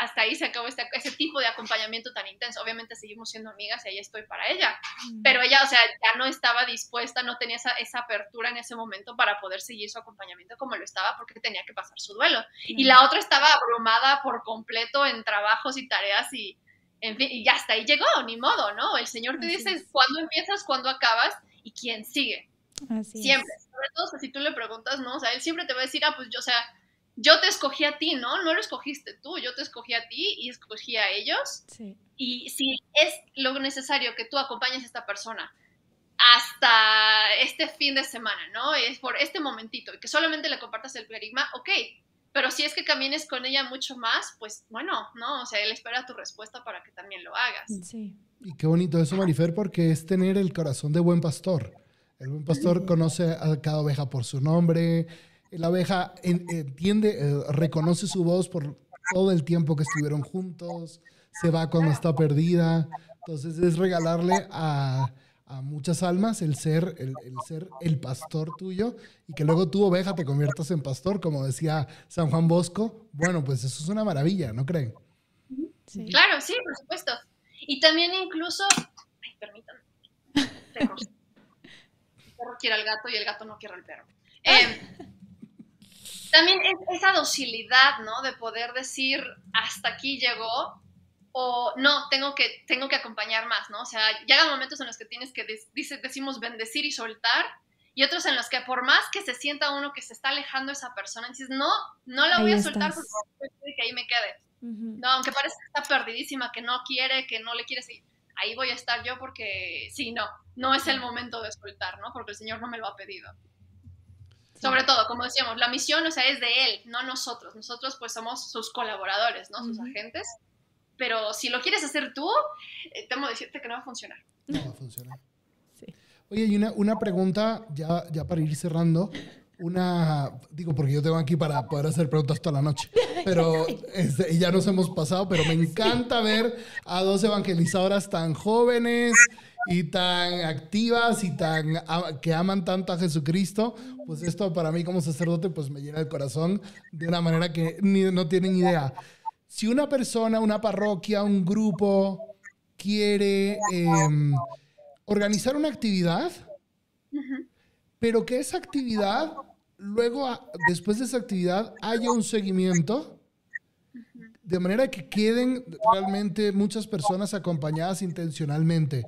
hasta ahí se acabó este, ese tipo de acompañamiento tan intenso. Obviamente seguimos siendo amigas y ahí estoy para ella, mm. pero ella, o sea, ya no estaba dispuesta, no tenía esa, esa, apertura en ese momento para poder seguir su acompañamiento como lo estaba porque tenía que pasar su duelo. Y la otra estaba abrumada por completo en trabajos y tareas y, en fin, y hasta ahí llegó, ni modo, ¿no? El Señor te dice cuándo empiezas, cuándo acabas y quién sigue. siempre. Sobre todo si tú le preguntas, ¿no? O sea, él siempre te va a decir, ah, pues yo, o sea, yo te escogí a ti, ¿no? No lo escogiste tú, yo te escogí a ti y escogí a ellos. Sí. Y si es lo necesario que tú acompañes a esta persona hasta este fin de semana, ¿no? Es por este momentito y que solamente le compartas el perigma, ok. Pero si es que camines con ella mucho más, pues bueno, ¿no? O sea, él espera tu respuesta para que también lo hagas. Sí. Y qué bonito eso, Marifer, porque es tener el corazón de buen pastor. El buen pastor conoce a cada oveja por su nombre, la abeja entiende, eh, reconoce su voz por todo el tiempo que estuvieron juntos, se va cuando está perdida. Entonces es regalarle a, muchas almas el ser el, ser el pastor tuyo y que luego tu oveja te conviertas en pastor, como decía San Juan Bosco. Bueno, pues eso es una maravilla, ¿no creen? Claro, sí, por supuesto. Y también incluso, ay, permítanme, El perro quiere al gato y el gato no quiere al perro. Eh, también es esa docilidad, ¿no? De poder decir, hasta aquí llegó, o no, tengo que, tengo que acompañar más, ¿no? O sea, llegan momentos en los que tienes que, dice, decimos, bendecir y soltar, y otros en los que por más que se sienta uno que se está alejando esa persona, dices, no, no la voy a soltar porque que ahí me quede. No, aunque parece que está perdidísima, que no quiere, que no le quiere seguir, ahí voy a estar yo porque sí, no, no es el momento de soltar, ¿no? Porque el Señor no me lo ha pedido. Sobre todo, como decíamos, la misión, o sea, es de él, no nosotros. Nosotros pues somos sus colaboradores, ¿no? Sus agentes. Pero si lo quieres hacer tú, eh, temo decirte que no va a funcionar. No va a funcionar. Sí. Oye, y una, una pregunta ya, ya para ir cerrando. Una, digo, porque yo tengo aquí para poder hacer preguntas toda la noche, pero este, ya nos hemos pasado, pero me encanta ver a dos evangelizadoras tan jóvenes y tan activas y tan que aman tanto a Jesucristo, pues esto para mí como sacerdote pues me llena el corazón de una manera que ni, no tienen idea. Si una persona, una parroquia, un grupo quiere em, organizar una actividad, pero que esa actividad, luego, después de esa actividad, haya un seguimiento, de manera que queden realmente muchas personas acompañadas intencionalmente.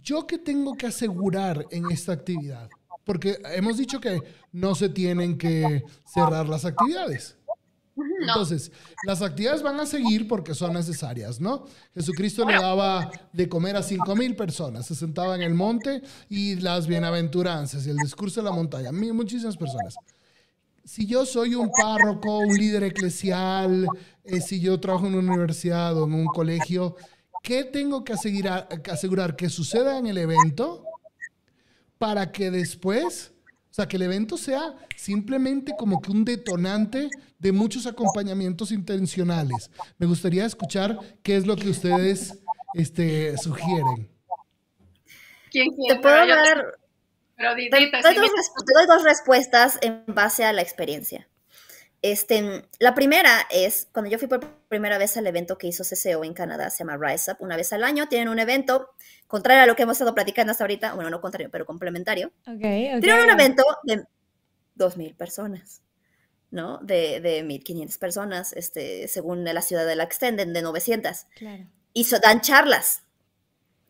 ¿Yo qué tengo que asegurar en esta actividad? Porque hemos dicho que no se tienen que cerrar las actividades. Entonces, las actividades van a seguir porque son necesarias, ¿no? Jesucristo le daba de comer a cinco mil personas, se sentaba en el monte y las bienaventuranzas y el discurso de la montaña, muchísimas personas. Si yo soy un párroco, un líder eclesial, eh, si yo trabajo en una universidad o en un colegio, ¿Qué tengo que asegurar, que suceda en el evento para que después, o sea, que el evento sea simplemente como que un detonante de muchos acompañamientos intencionales? Me gustaría escuchar qué es lo que ustedes este, sugieren. ¿Quién quiere? Te puedo dar Pero te, doy dos, respuestas en base a la experiencia. Este, la primera es, cuando yo fui por primera vez al evento que hizo CCO en Canadá, se llama Rise Up, una vez al año, tienen un evento, contrario a lo que hemos estado platicando hasta ahorita, bueno, no contrario, pero complementario. Okay, Tienen un evento de 2.000 personas, ¿no? De, de 1.500 personas, este, según la ciudad de la extenden, de 900. Claro. Y dan charlas.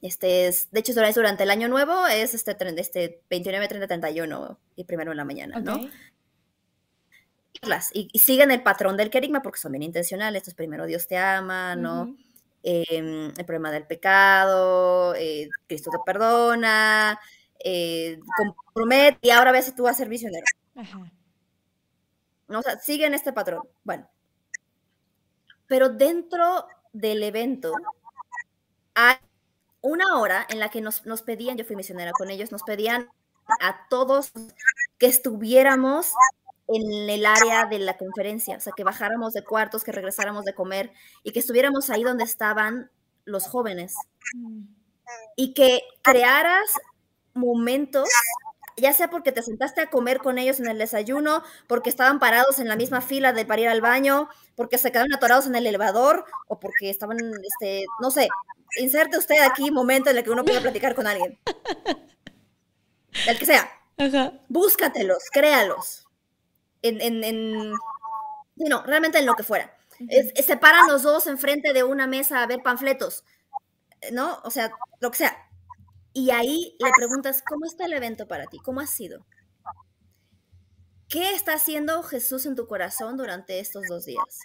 Este es, de hecho, durante el año nuevo es este, este 29, 30, 31 y primero en la mañana, ¿no? Y, y, siguen el patrón del querigma porque son bien intencionales. Esto es primero Dios te ama, ¿no? Em, el problema del pecado, eh, Cristo te perdona, eh, compromete y ahora ves si tú vas a ser misionero. ¿No? O sea, siguen este patrón. Bueno. Pero dentro del evento hay una hora en la que nos, nos pedían, yo fui misionera con ellos, nos pedían a todos que estuviéramos en el área de la conferencia, o sea, que bajáramos de cuartos, que regresáramos de comer y que estuviéramos ahí donde estaban los jóvenes. Mm. Y que crearas momentos, ya sea porque te sentaste a comer con ellos en el desayuno, porque estaban parados en la misma fila de para ir al baño, porque se quedaron atorados en el elevador o porque estaban, este, no sé, inserte usted aquí momento en el que uno pueda platicar con alguien. El que sea. Búscatelos, créalos en, en, en no, realmente en lo que fuera. se paran los dos enfrente de una mesa a ver panfletos, ¿no? O sea, lo que sea. Y ahí le preguntas, ¿cómo está el evento para ti? ¿Cómo ha sido? ¿Qué está haciendo Jesús en tu corazón durante estos dos días?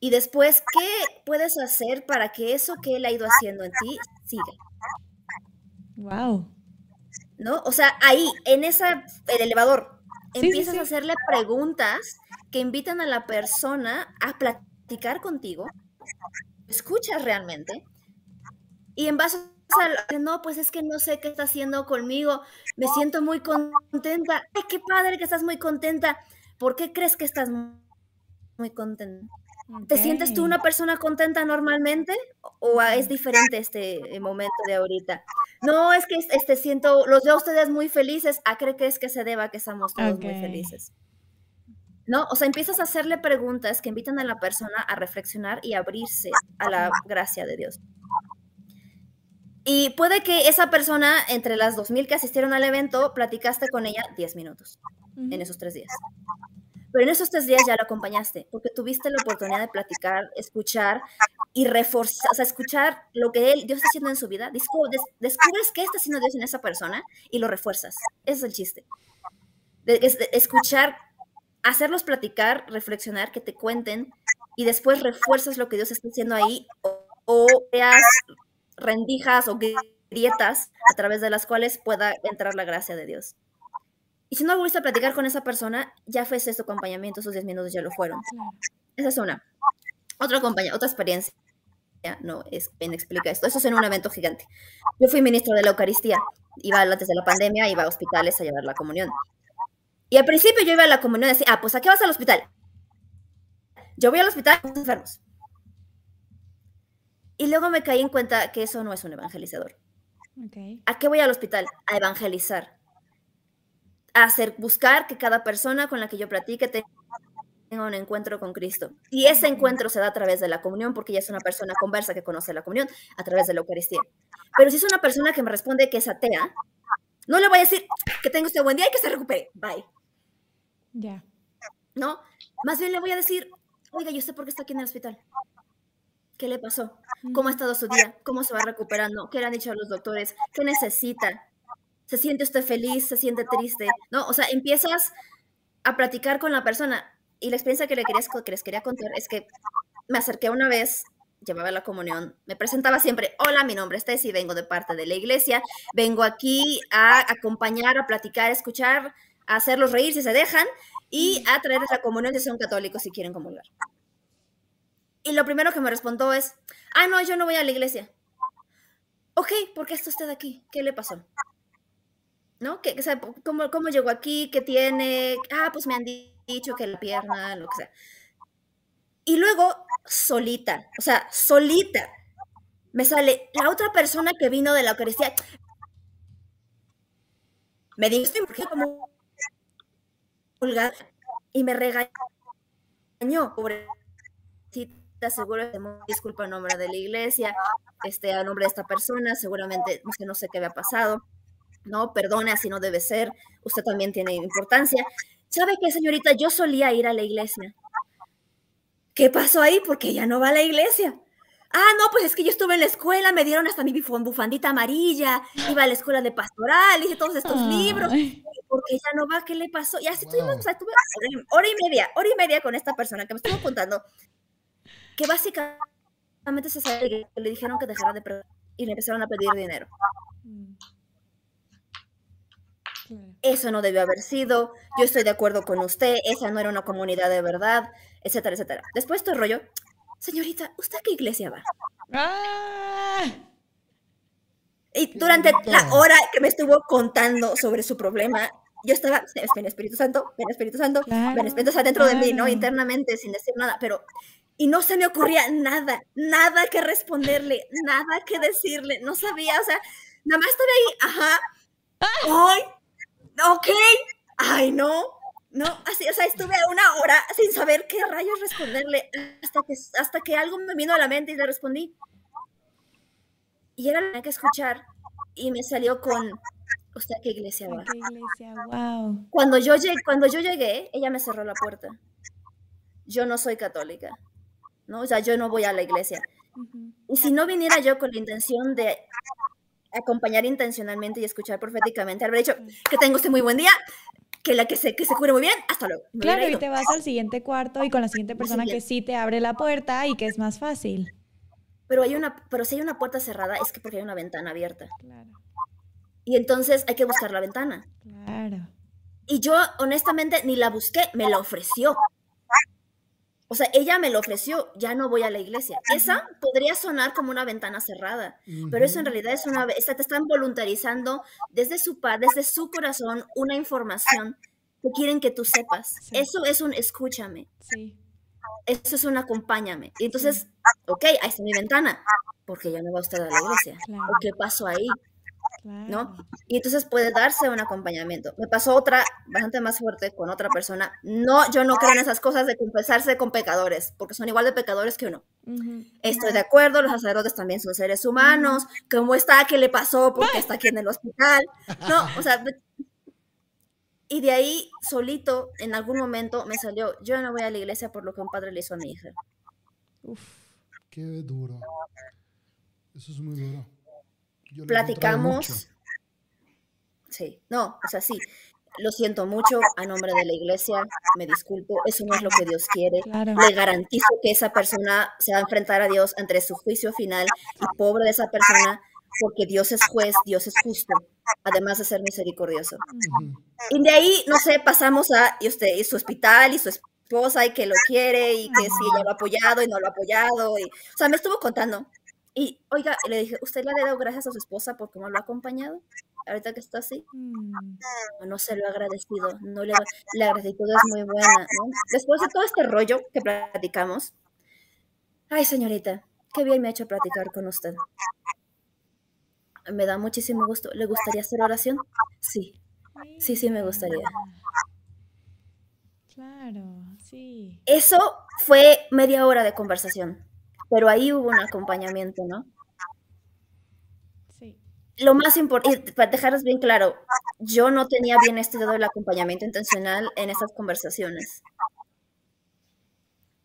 Y después, ¿qué puedes hacer para que eso que Él ha ido haciendo en ti siga? Wow. ¿No? O sea, ahí, en esa, el elevador, empiezas a hacerle preguntas que invitan a la persona a platicar contigo, escuchas realmente, y en base a no, pues es que no sé qué está haciendo conmigo, me siento muy contenta, ay, qué padre que estás muy contenta, ¿por qué crees que estás muy contenta? ¿Te sientes tú una persona contenta normalmente o es diferente este momento de ahorita? No, es que este siento, los veo a ustedes muy felices. ¿A qué crees que se deba que estamos todos muy felices? ¿No? O sea, empiezas a hacerle preguntas que invitan a la persona a reflexionar y abrirse a la gracia de Dios. Y puede que esa persona, entre las 2.000 que asistieron al evento, platicaste con ella 10 minutos en esos tres días. Pero en esos tres días ya lo acompañaste, porque tuviste la oportunidad de platicar, escuchar y reforzar, o sea, escuchar lo que él, Dios está haciendo en su vida. Descubres, qué está haciendo Dios en esa persona y lo refuerzas. Ese es el chiste. Escuchar, hacerlos platicar, reflexionar, que te cuenten y después refuerzas lo que Dios está haciendo ahí o, veas rendijas o grietas a través de las cuales pueda entrar la gracia de Dios. Y si no volviste a platicar con esa persona, ya fue ese acompañamiento, esos 10 minutos ya lo fueron. Esa es una. Otra compañía, otra experiencia. No, es quien explica esto. Eso es en un evento gigante. Yo fui ministro de la Eucaristía. Iba antes de la pandemia, iba a hospitales a llevar la comunión. Y al principio yo iba a la comunión y decía, ah, pues ¿a qué vas al hospital? Yo voy al hospital con enfermos. Y luego me caí en cuenta que eso no es un evangelizador. ¿A qué voy al hospital? A evangelizar hacer, buscar que cada persona con la que yo platique tenga un encuentro con Cristo. Y ese encuentro se da a través de la comunión, porque ella es una persona conversa que conoce la comunión a través de la Eucaristía. Pero si es una persona que me responde que es atea, no le voy a decir que tenga usted buen día y que se recupere. Bye. Ya. ¿No? Más bien le voy a decir, oiga, ¿y usted por qué está aquí en el hospital? ¿Qué le pasó? ¿Cómo ha estado su día? ¿Cómo se va recuperando? ¿Qué le han dicho a los doctores? ¿Qué necesita? Se siente usted feliz, se siente triste, ¿no? O sea, empiezas a platicar con la persona. Y la experiencia que, le les quería contar es que me acerqué una vez, llevaba la comunión, me presentaba siempre, hola, mi nombre es Tessy, vengo de parte de la iglesia, vengo aquí a acompañar, a platicar, a escuchar, a hacerlos reír si se dejan y a traerles la comunión si son católicos si quieren comulgar. Y lo primero que me respondió es, ah, no, yo no voy a la iglesia. Ok, ¿por qué está usted aquí? ¿Qué le pasó? ¿No? Que, ¿cómo, ¿Cómo llegó aquí? ¿Qué tiene? Ah, pues me han dicho que la pierna, lo que sea. Y luego, solita, o sea, solita, me sale la otra persona que vino de la Eucaristía. me dijo, estoy como y me regañó, pobrecita, seguro que disculpa en nombre de la iglesia, este, a nombre de esta persona, seguramente, no no sé qué había pasado, no, perdone, así no debe ser, usted también tiene importancia. ¿Sabe qué, señorita? Yo solía ir a la iglesia. ¿Qué pasó ahí? Porque ya no va a la iglesia. Ah, no, pues es que yo estuve en la escuela, me dieron hasta mi bufandita amarilla, iba a la escuela de pastoral, hice todos estos libros, porque ya no va, ¿qué le pasó? Y así estuvimos, o sea, estuve hora y media, hora y media con esta persona que me estuvo contando, que básicamente se sabe que le dijeron que dejara de y le empezaron a pedir dinero. Eso no debió haber sido, yo estoy de acuerdo con usted, esa no era una comunidad de verdad, etcétera, etcétera. Después todo el rollo, señorita, ¿usted a qué iglesia va? Ah. Y durante la hora que me estuvo contando sobre su problema, yo estaba, ven Espíritu Santo, ven Espíritu Santo, ven Espíritu Santo dentro de mí, ¿no? Internamente, sin decir nada, pero, y no se me ocurría nada, nada que responderle, nada que decirle, no sabía, o sea, nada más estaba ahí, ajá, ay, ok, ay, no, no, así, o sea, estuve una hora sin saber qué rayos responderle hasta que, hasta que algo me vino a la mente y le respondí. Y era la que escuchar y me salió con, ¿usted qué iglesia va? ¿Qué iglesia? Wow. Cuando yo, llegué, cuando yo llegué, ella me cerró la puerta. Yo no soy católica, ¿no? O sea, yo no voy a la iglesia. Y si no viniera yo con la intención de acompañar intencionalmente y escuchar proféticamente, haber dicho que tengo este muy buen día, que la que se, que se cure muy bien, hasta luego. claro, y te vas al siguiente cuarto y con la siguiente persona que sí te abre la puerta y que es más fácil. Pero, hay una, pero si hay una puerta cerrada es que porque hay una ventana abierta. Claro. Y entonces hay que buscar la ventana. Claro. Y yo, honestamente, ni la busqué, me la ofreció. O sea, ella me lo ofreció, ya no voy a la iglesia. Esa podría sonar como una ventana cerrada, pero eso en realidad es una, te están voluntarizando desde su desde su corazón una información que quieren que tú sepas. Eso es un escúchame. Sí. Eso es un acompáñame. Y entonces, ok, ahí está mi ventana, porque ya no va usted a la iglesia. qué pasó ahí? ¿No? Y entonces puede darse un acompañamiento. Me pasó otra bastante más fuerte con otra persona. No, yo no creo en esas cosas de confesarse con pecadores, porque son igual de pecadores que uno. Estoy de acuerdo, los sacerdotes también son seres humanos. ¿Cómo está? ¿Qué le pasó? Porque está aquí en el hospital. No, o sea, y de ahí solito en algún momento me salió, yo no voy a la iglesia por lo que un padre le hizo a mi hija. Uf, qué duro. Eso es muy duro platicamos. Sí, no, o sea, sí. Lo siento mucho a nombre de la iglesia, me disculpo, eso no es lo que Dios quiere. Le garantizo que esa persona se va a enfrentar a Dios ante su juicio final y pobre de esa persona, porque Dios es juez, Dios es justo, además de ser misericordioso. Y de ahí, no sé, pasamos a y usted, y su hospital y su esposa y que lo quiere y que si ella lo ha apoyado y no lo ha apoyado. Y, o sea, me estuvo contando y oiga, le dije, ¿usted le ha dado gracias a su esposa por cómo lo ha acompañado? Ahorita que está así. Mm. No, se lo ha agradecido. No le, la gratitud es muy buena. Después de todo este rollo que platicamos, ay señorita, qué bien me ha hecho platicar con usted. Me da muchísimo gusto. ¿Le gustaría hacer oración? Sí. Sí, sí, me gustaría. Claro, sí. Eso fue media hora de conversación pero ahí hubo un acompañamiento, ¿no? Sí. Lo más importante, para dejarles bien claro, yo no tenía bien estudiado el acompañamiento intencional en esas conversaciones.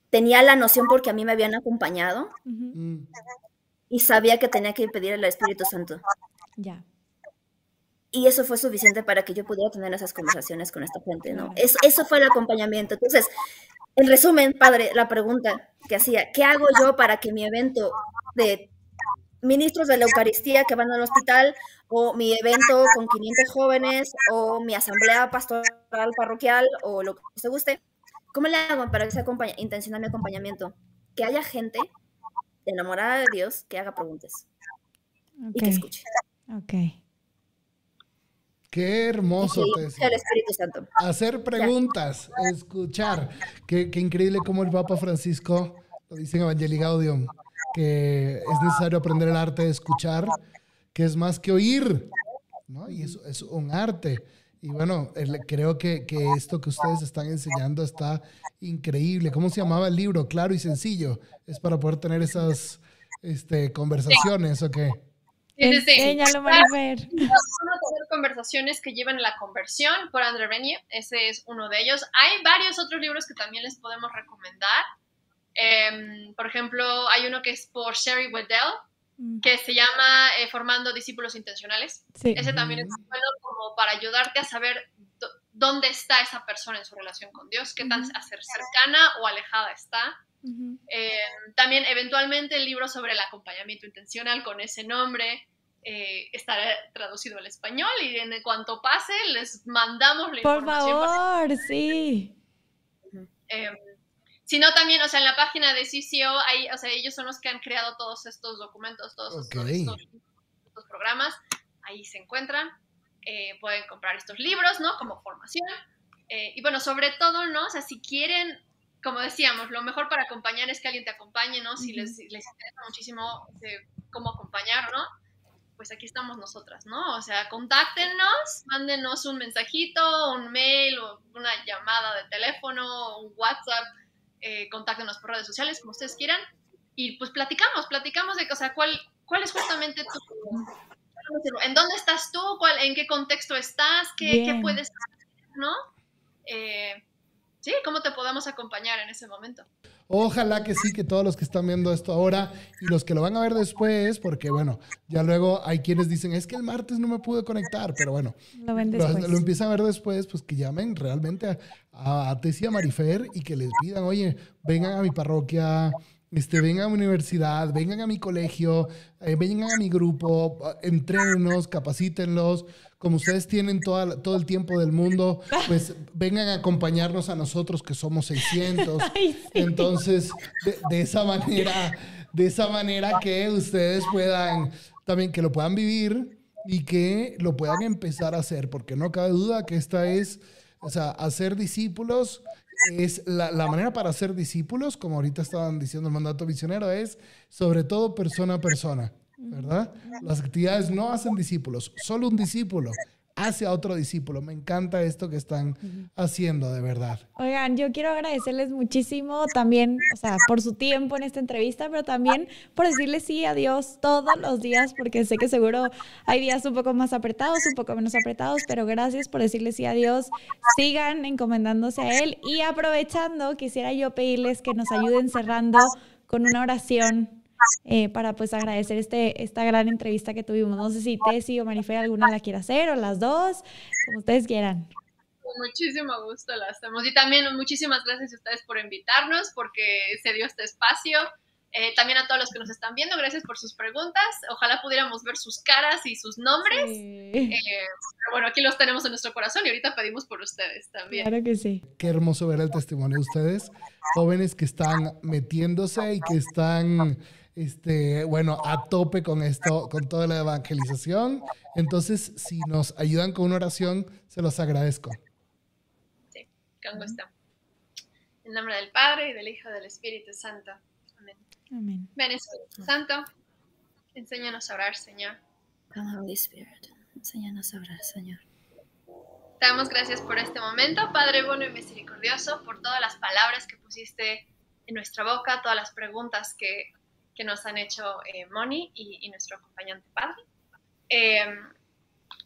Tenía la noción porque a mí me habían acompañado mm. y sabía que tenía que pedir al Espíritu Santo. Ya. Y eso fue suficiente para que yo pudiera tener esas conversaciones con esta gente, ¿no? Eso, eso fue el acompañamiento. Entonces, en resumen, padre, la pregunta que hacía, ¿qué hago yo para que mi evento de ministros de la Eucaristía que van al hospital o mi evento con 500 jóvenes o mi asamblea pastoral parroquial o lo que usted guste, ¿cómo le hago para que se acompañe, intencional mi acompañamiento? Que haya gente enamorada de Dios que haga preguntas y que escuche. Ok. Qué hermoso. el Espíritu Santo. Hacer preguntas, escuchar. Qué, increíble como el Papa Francisco, lo dice en Evangelii Gaudium, que es necesario aprender el arte de escuchar, que es más que oír. ¿no? Y eso es un arte. Y bueno, creo que, que, esto que ustedes están enseñando está increíble. ¿Cómo se llamaba el libro? Claro y sencillo. Es para poder tener esas este, conversaciones, ¿o qué? Sí, sí, sí. Enséñalo, Marifer. Conversaciones que llevan a la conversión por André Renier. Ese es uno de ellos. Hay varios otros libros que también les podemos recomendar. Em, por ejemplo, hay uno que es por Sherry Weddell, mm. que se llama eh, Formando Discípulos Intencionales. Ese también es bueno como para ayudarte a saber dónde está esa persona en su relación con Dios, qué tan cercana o alejada está. Em, también eventualmente el libro sobre el acompañamiento intencional con ese nombre eh, estará traducido al español y en cuanto pase les mandamos la Por favor, sí. Em, sino también, o sea, en la página de CCO, hay, o sea, ellos son los que han creado todos estos documentos, todos estos, programas, ahí se encuentran, eh, pueden comprar estos libros, ¿no? Como formación. Eh, y bueno, sobre todo, ¿no? O sea, si quieren, como decíamos, lo mejor para acompañar es que alguien te acompañe, ¿no? Si les, les, interesa muchísimo eh, cómo acompañar, ¿no? Pues aquí estamos nosotras, ¿no? O sea, contáctenos, mándenos un mensajito, un mail o una llamada de teléfono, un WhatsApp, eh, contáctenos por redes sociales, como ustedes quieran, y pues platicamos, platicamos de, o sea, cuál, cuál es justamente tu... ¿En dónde estás tú? Cuál, ¿En qué contexto estás? ¿Qué, ¿qué puedes hacer? ¿No? Eh, sí, cómo te podemos acompañar en ese momento. Ojalá que sí, que todos los que están viendo esto ahora y los que lo van a ver después, porque bueno, ya luego hay quienes dicen, es que el martes no me pude conectar, pero bueno, lo, ven después. lo, empiezan a ver después, pues que llamen realmente a, a Tessia Marifer y que les pidan, oye, vengan a mi parroquia, este, vengan a mi universidad, vengan a mi colegio, eh, vengan a mi grupo, entrénenos, capacítenlos como ustedes tienen toda, todo el tiempo del mundo, pues vengan a acompañarnos a nosotros que somos 600. Entonces, de, esa manera, de esa manera que ustedes puedan, también que lo puedan vivir y que lo puedan empezar a hacer, porque no cabe duda que esta es, o sea, hacer discípulos es la, la, manera para hacer discípulos, como ahorita estaban diciendo el mandato misionero, es sobre todo persona a persona. ¿Verdad? Las actividades no hacen discípulos, solo un discípulo hace a otro discípulo. Me encanta esto que están haciendo, de verdad. Oigan, yo quiero agradecerles muchísimo también, o sea, por su tiempo en esta entrevista, pero también por decirles sí a Dios todos los días, porque sé que seguro hay días un poco más apretados, un poco menos apretados, pero gracias por decirles sí a Dios. Sigan encomendándose a Él y aprovechando, quisiera yo pedirles que nos ayuden cerrando con una oración eh, para pues agradecer este, esta gran entrevista que tuvimos. No sé si Tessy o Marifer alguna la quiere hacer o las dos, como ustedes quieran. Con muchísimo gusto la hacemos. Y también muchísimas gracias a ustedes por invitarnos, porque se dio este espacio. Eh, también a todos los que nos están viendo, gracias por sus preguntas. Ojalá pudiéramos ver sus caras y sus nombres. Eh, bueno, aquí los tenemos en nuestro corazón y ahorita pedimos por ustedes también. Claro que sí. Qué hermoso ver el testimonio de ustedes, jóvenes que están metiéndose y que están este, bueno, a tope con esto, con toda la evangelización. Entonces, si nos ayudan con una oración, se los agradezco. Sí, con gusto. En nombre del Padre, y del Hijo, y del Espíritu Santo. Amén. Amén. Ven, Espíritu Santo, enséñanos a orar, Señor. Come, Holy Spirit, enséñanos a orar, Señor. Te damos gracias por este momento, Padre bueno y misericordioso, por todas las palabras que pusiste en nuestra boca, todas las preguntas que que nos han hecho eh, Moni y, nuestro acompañante padre. Em,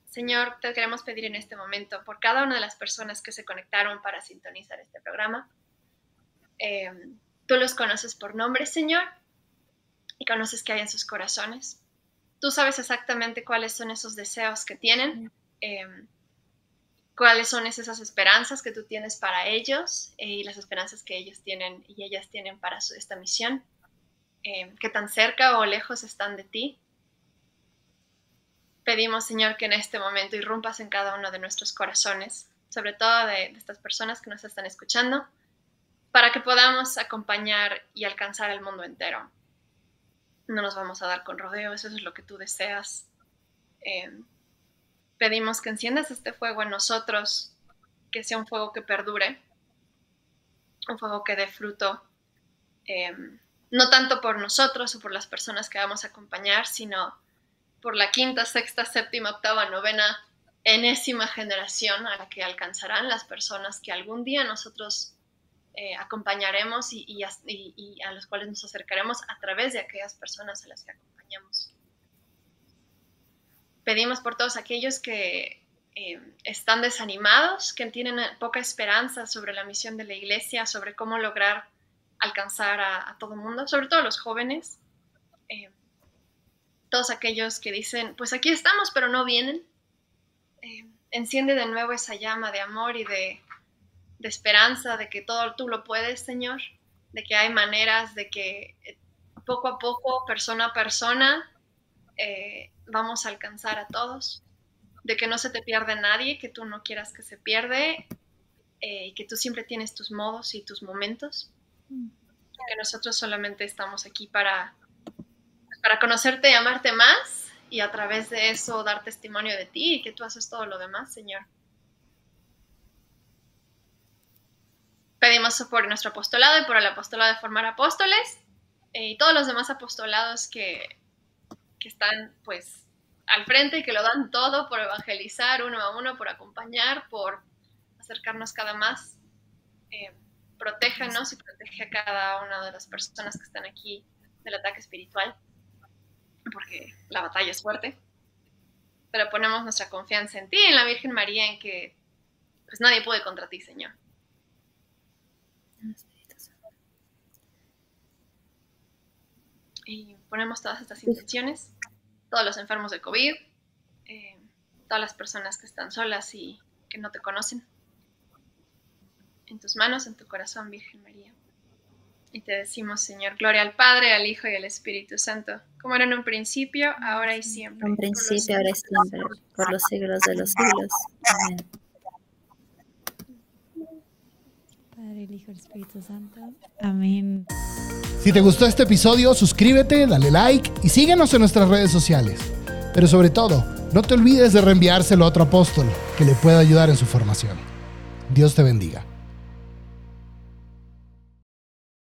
Señor, te queremos pedir en este momento por cada una de las personas que se conectaron para sintonizar este programa. Em, tú los conoces por nombre, Señor, y conoces qué hay en sus corazones. Tú sabes exactamente cuáles son esos deseos que tienen, cuáles son esas esperanzas que tú tienes para ellos eh, y las esperanzas que ellos tienen y ellas tienen para su, esta misión. Em, qué tan cerca o lejos están de ti. Pedimos, Señor, que en este momento irrumpas en cada uno de nuestros corazones, sobre todo de, estas personas que nos están escuchando, para que podamos acompañar y alcanzar el mundo entero. No nos vamos a dar con rodeos, eso es lo que tú deseas. Em, pedimos que enciendas este fuego en nosotros, que sea un fuego que perdure, un fuego que dé fruto. Em, no tanto por nosotros o por las personas que vamos a acompañar, sino por la quinta, sexta, séptima, octava, novena, enésima generación a la que alcanzarán las personas que algún día nosotros eh, acompañaremos y, a los cuales nos acercaremos a través de aquellas personas a las que acompañamos. Pedimos por todos aquellos que eh, están desanimados, que tienen poca esperanza sobre la misión de la iglesia, sobre cómo lograr alcanzar a, todo el mundo, sobre todo los jóvenes, eh, todos aquellos que dicen, pues aquí estamos, pero no vienen. Eh, enciende de nuevo esa llama de amor y de, esperanza, de que todo tú lo puedes, Señor, de que hay maneras, de que poco a poco, persona a persona, vamos a alcanzar a todos de que no se te pierde nadie, que tú no quieras que se pierde, eh, que tú siempre tienes tus modos y tus momentos. Que nosotros solamente estamos aquí para, para conocerte y amarte más y a través de eso dar testimonio de ti y que tú haces todo lo demás, Señor. Pedimos por nuestro apostolado y por el apostolado de formar apóstoles eh, y todos los demás apostolados que, que están pues al frente y que lo dan todo por evangelizar uno a uno, por acompañar, por acercarnos cada más. Eh, protégenos y protege a cada una de las personas que están aquí del ataque espiritual, porque la batalla es fuerte. Pero ponemos nuestra confianza en ti, en la Virgen María, en que pues nadie puede contra ti, Señor. Y ponemos todas estas intenciones todos los enfermos de COVID, eh, todas las personas que están solas y que no te conocen. En tus manos, en tu corazón, Virgen María. Y te decimos, Señor, gloria al Padre, al Hijo y al Espíritu Santo, como era en un principio, ahora y siempre. En principio, ahora y siempre, por los siglos de los siglos. Amén. Padre, el Hijo y el Espíritu Santo. Amén. Si te gustó este episodio, suscríbete, dale like y síguenos en nuestras redes sociales. Pero sobre todo, no te olvides de reenviárselo a otro apóstol que le pueda ayudar en su formación. Dios te bendiga.